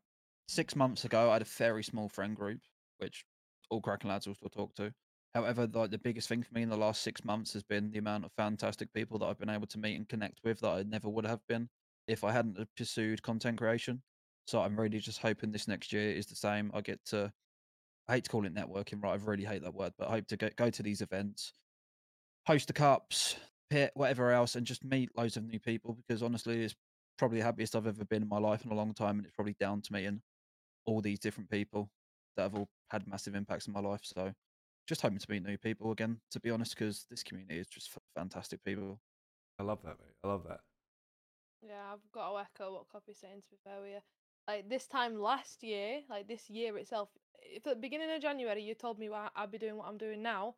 six months ago I had a very small friend group, which all cracking lads will still talk to. However, like the biggest thing for me in the last six months has been the amount of fantastic people that I've been able to meet and connect with that I never would have been if I hadn't pursued content creation. So I'm really just hoping this next year is the same. I get to, I hate to call it networking, right? I really hate that word, but I hope to get, go to these events, host the cups, pit, whatever else, and just meet loads of new people because honestly, it's probably the happiest I've ever been in my life in a long time. And it's probably down to me and all these different people that have all had massive impacts in my life. So just hoping to meet new people again, to be honest, because this community is just fantastic people. I love that, mate. I love that. Yeah, I've got to echo what Copy's saying. To be fair with you, like this time last year, like this year itself, if at the beginning of January you told me what I'd be doing what I'm doing now,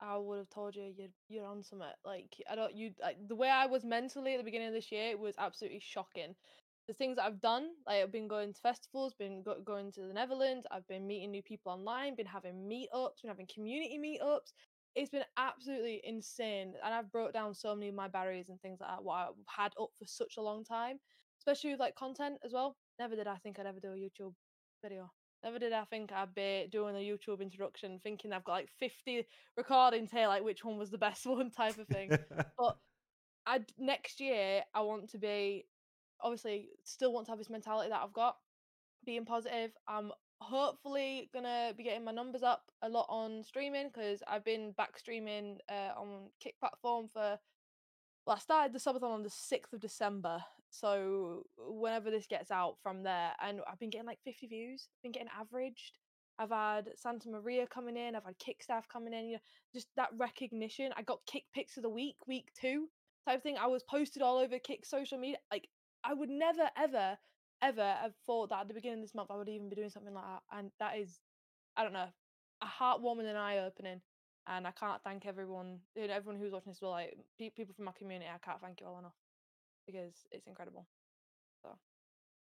I would have told you you're you're on something. Like I don't you like the way I was mentally at the beginning of this year was absolutely shocking. The things that I've done, like I've been going to festivals, been go- going to the Netherlands, I've been meeting new people online, been having meetups, been having community meetups. It's been absolutely insane, and I've broke down so many of my barriers and things like that. What I've had up for such a long time. especially with like content as well. Never did I think I'd ever do a YouTube video. Never did I think I'd be doing a YouTube introduction, thinking I've got like 50 recordings here, like which one was the best one type of thing. but I next year I want to be obviously still want to have this mentality that I've got, being positive. I'm hopefully gonna be getting my numbers up a lot on streaming because I've been back streaming uh, on Kick platform for. Well, I started the subathon on the sixth of December, so whenever this gets out from there, and I've been getting like fifty views. Been getting averaged. I've had Santa Maria coming in. I've had Kick staff coming in. You know, just that recognition. I got Kick picks of the week, week two type of thing. I was posted all over Kick social media. Like I would never, ever, ever have thought that at the beginning of this month I would even be doing something like that. And that is, I don't know, a heartwarming and eye opening. And I can't thank everyone, you know, everyone who's watching this. Well, like pe- people from my community, I can't thank you all enough because it's incredible. So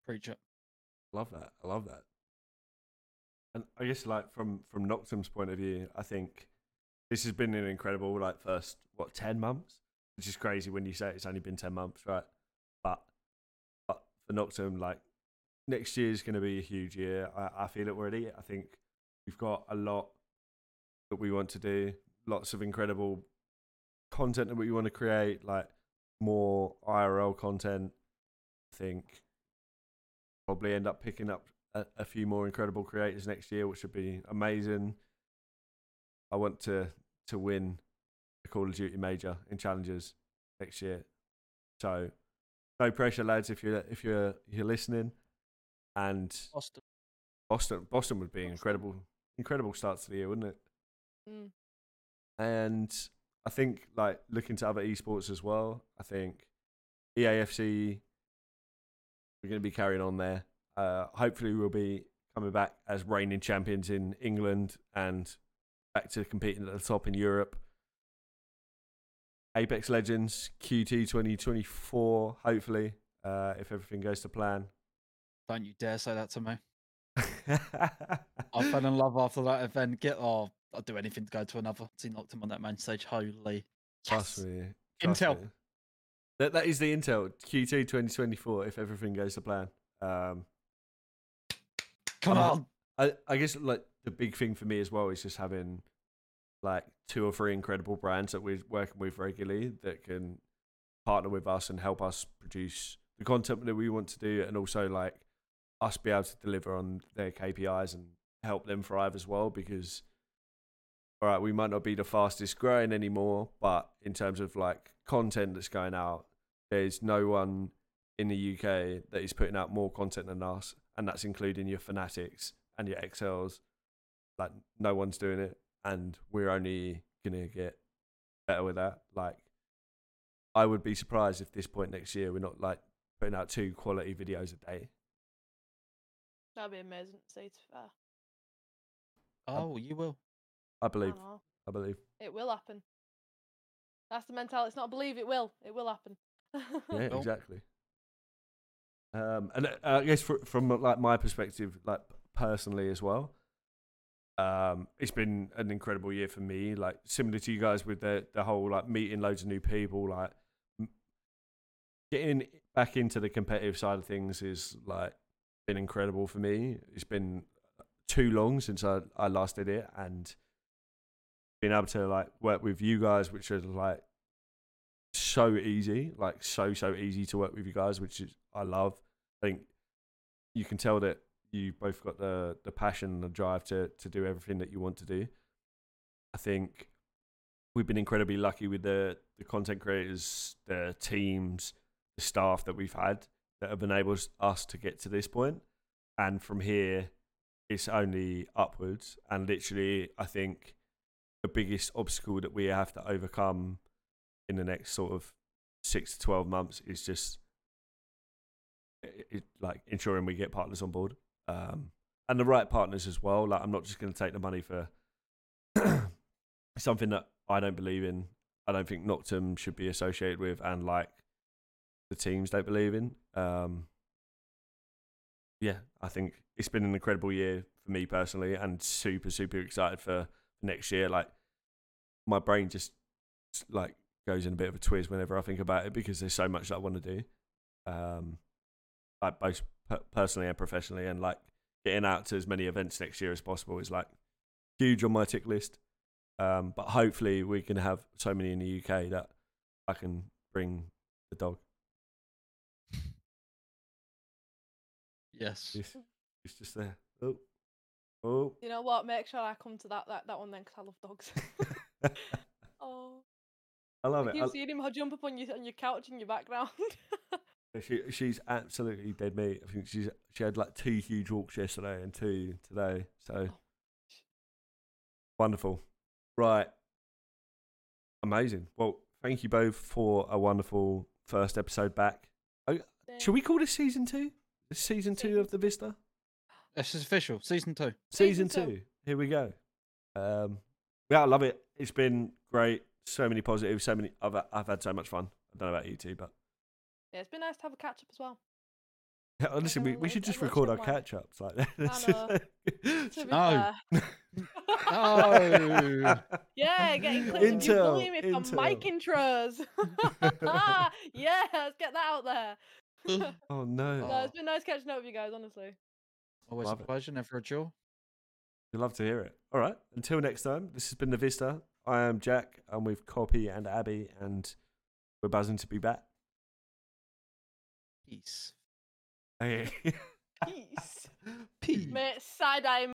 Preach it. Love that. I love that. And I guess like from from Noctem's point of view, I think this has been an incredible like first what ten months, which is crazy when you say it's only been ten months, right? For Noctem, like next year is going to be a huge year. I, I feel it already. I think we've got a lot that we want to do. Lots of incredible content that we want to create, like more IRL content. I think probably end up picking up a, a few more incredible creators next year, which would be amazing. I want to to win the Call of Duty major in challengers next year. So no pressure, lads. If you're if you're if you're listening, and Austin. Boston Boston would be an Boston. incredible incredible start to the year, wouldn't it? mm, And I think like looking to other esports as well. I think EAFC we're going to be carrying on there. Uh, hopefully, we'll be coming back as reigning champions in England and back to competing at the top in Europe. Apex Legends QT 2024, hopefully, uh, if everything goes to plan. Don't you dare say that to me. I fell in love after that event. Get oh, I'd do anything to go to another. See Noctem on that main stage. Holy Trust me. trust Intel. me. That that is the Intel QT 2024 if everything goes to plan. Um, Come on. I I guess like the big thing for me as well is just having like two or three incredible brands that we're working with regularly that can partner with us and help us produce the content that we want to do and also like us be able to deliver on their KPIs and help them thrive as well because all right we might not be the fastest growing anymore but in terms of like content that's going out there's no one in the UK that is putting out more content than us and that's including your Fnatics and your Excels like no one's doing it and we're only gonna get better with that like I would be surprised if this point next year we're not like putting out two quality videos a day that'd be amazing to see. To be fair. Oh, you will. I I believe know. I believe It will happen. That's the mentality. It's not believe it will. It will happen. yeah Cool. exactly um and uh, I guess fr- from like my perspective like personally as well um it's been an incredible year for me like similar to you guys with the the whole like meeting loads of new people like getting back into the competitive side of things is like been incredible for me. It's been too long since I, I last did it and being able to like work with you guys which is like so easy like so so easy to work with you guys which is I love. I think you can tell that you both got the the passion and the drive to to do everything that you want to do. I think we've been incredibly lucky with the the content creators, the teams, the staff that we've had that have enabled us to get to this point. And from here, it's only upwards. And literally, I think the biggest obstacle that we have to overcome in the next sort of six to twelve months is just it, it, like ensuring we get partners on board um, and the right partners as well. Like I'm not just going to take the money for something that I don't believe in. I don't think Noctem should be associated with, and like the teams don't believe in. Um, yeah, I think it's been an incredible year for me personally, and super super excited for next year. Like my brain just like goes in a bit of a twist whenever I think about it because there's so much that I want to do. Um, like both personally and professionally, and like getting out to as many events next year as possible is like huge on my tick list. Um, but hopefully we can have so many in the UK that I can bring the dog. Yes. it's, he's just there. Oh, oh. You know what? Make sure I come to that that, that one then, because I love dogs. oh, I love I it. keep I- seeing him jump up on your on your couch in your background. She she's absolutely dead meat. I think she's she had like two huge walks yesterday and two today. So Oh. wonderful. Right. Amazing. Well, thank you both for a wonderful first episode back. Should we call this season two? This season two of the Vista? This is official. Season two. Season, Season two. two. Here we go. Um yeah, I love it. It's been great. So many positives, so many I've I've had so much fun. I don't know about you two, but Yeah, it's been nice to have a catch up as well. yeah, honestly, we, we should just record our catch ups like that. know. No. No. Yeah, getting clips of you Intel, for mic intros. yeah, let's get that out there. oh no. No, it's been nice catching up with you guys, honestly. Always Love a it. pleasure, never a chore. You'd love to hear it. All right. Until next time, this has been The Vista. I am Jack. I'm with Copy and Abi, and we're buzzing to be back. Peace. Hey. Peace. Peace. Mate, side eye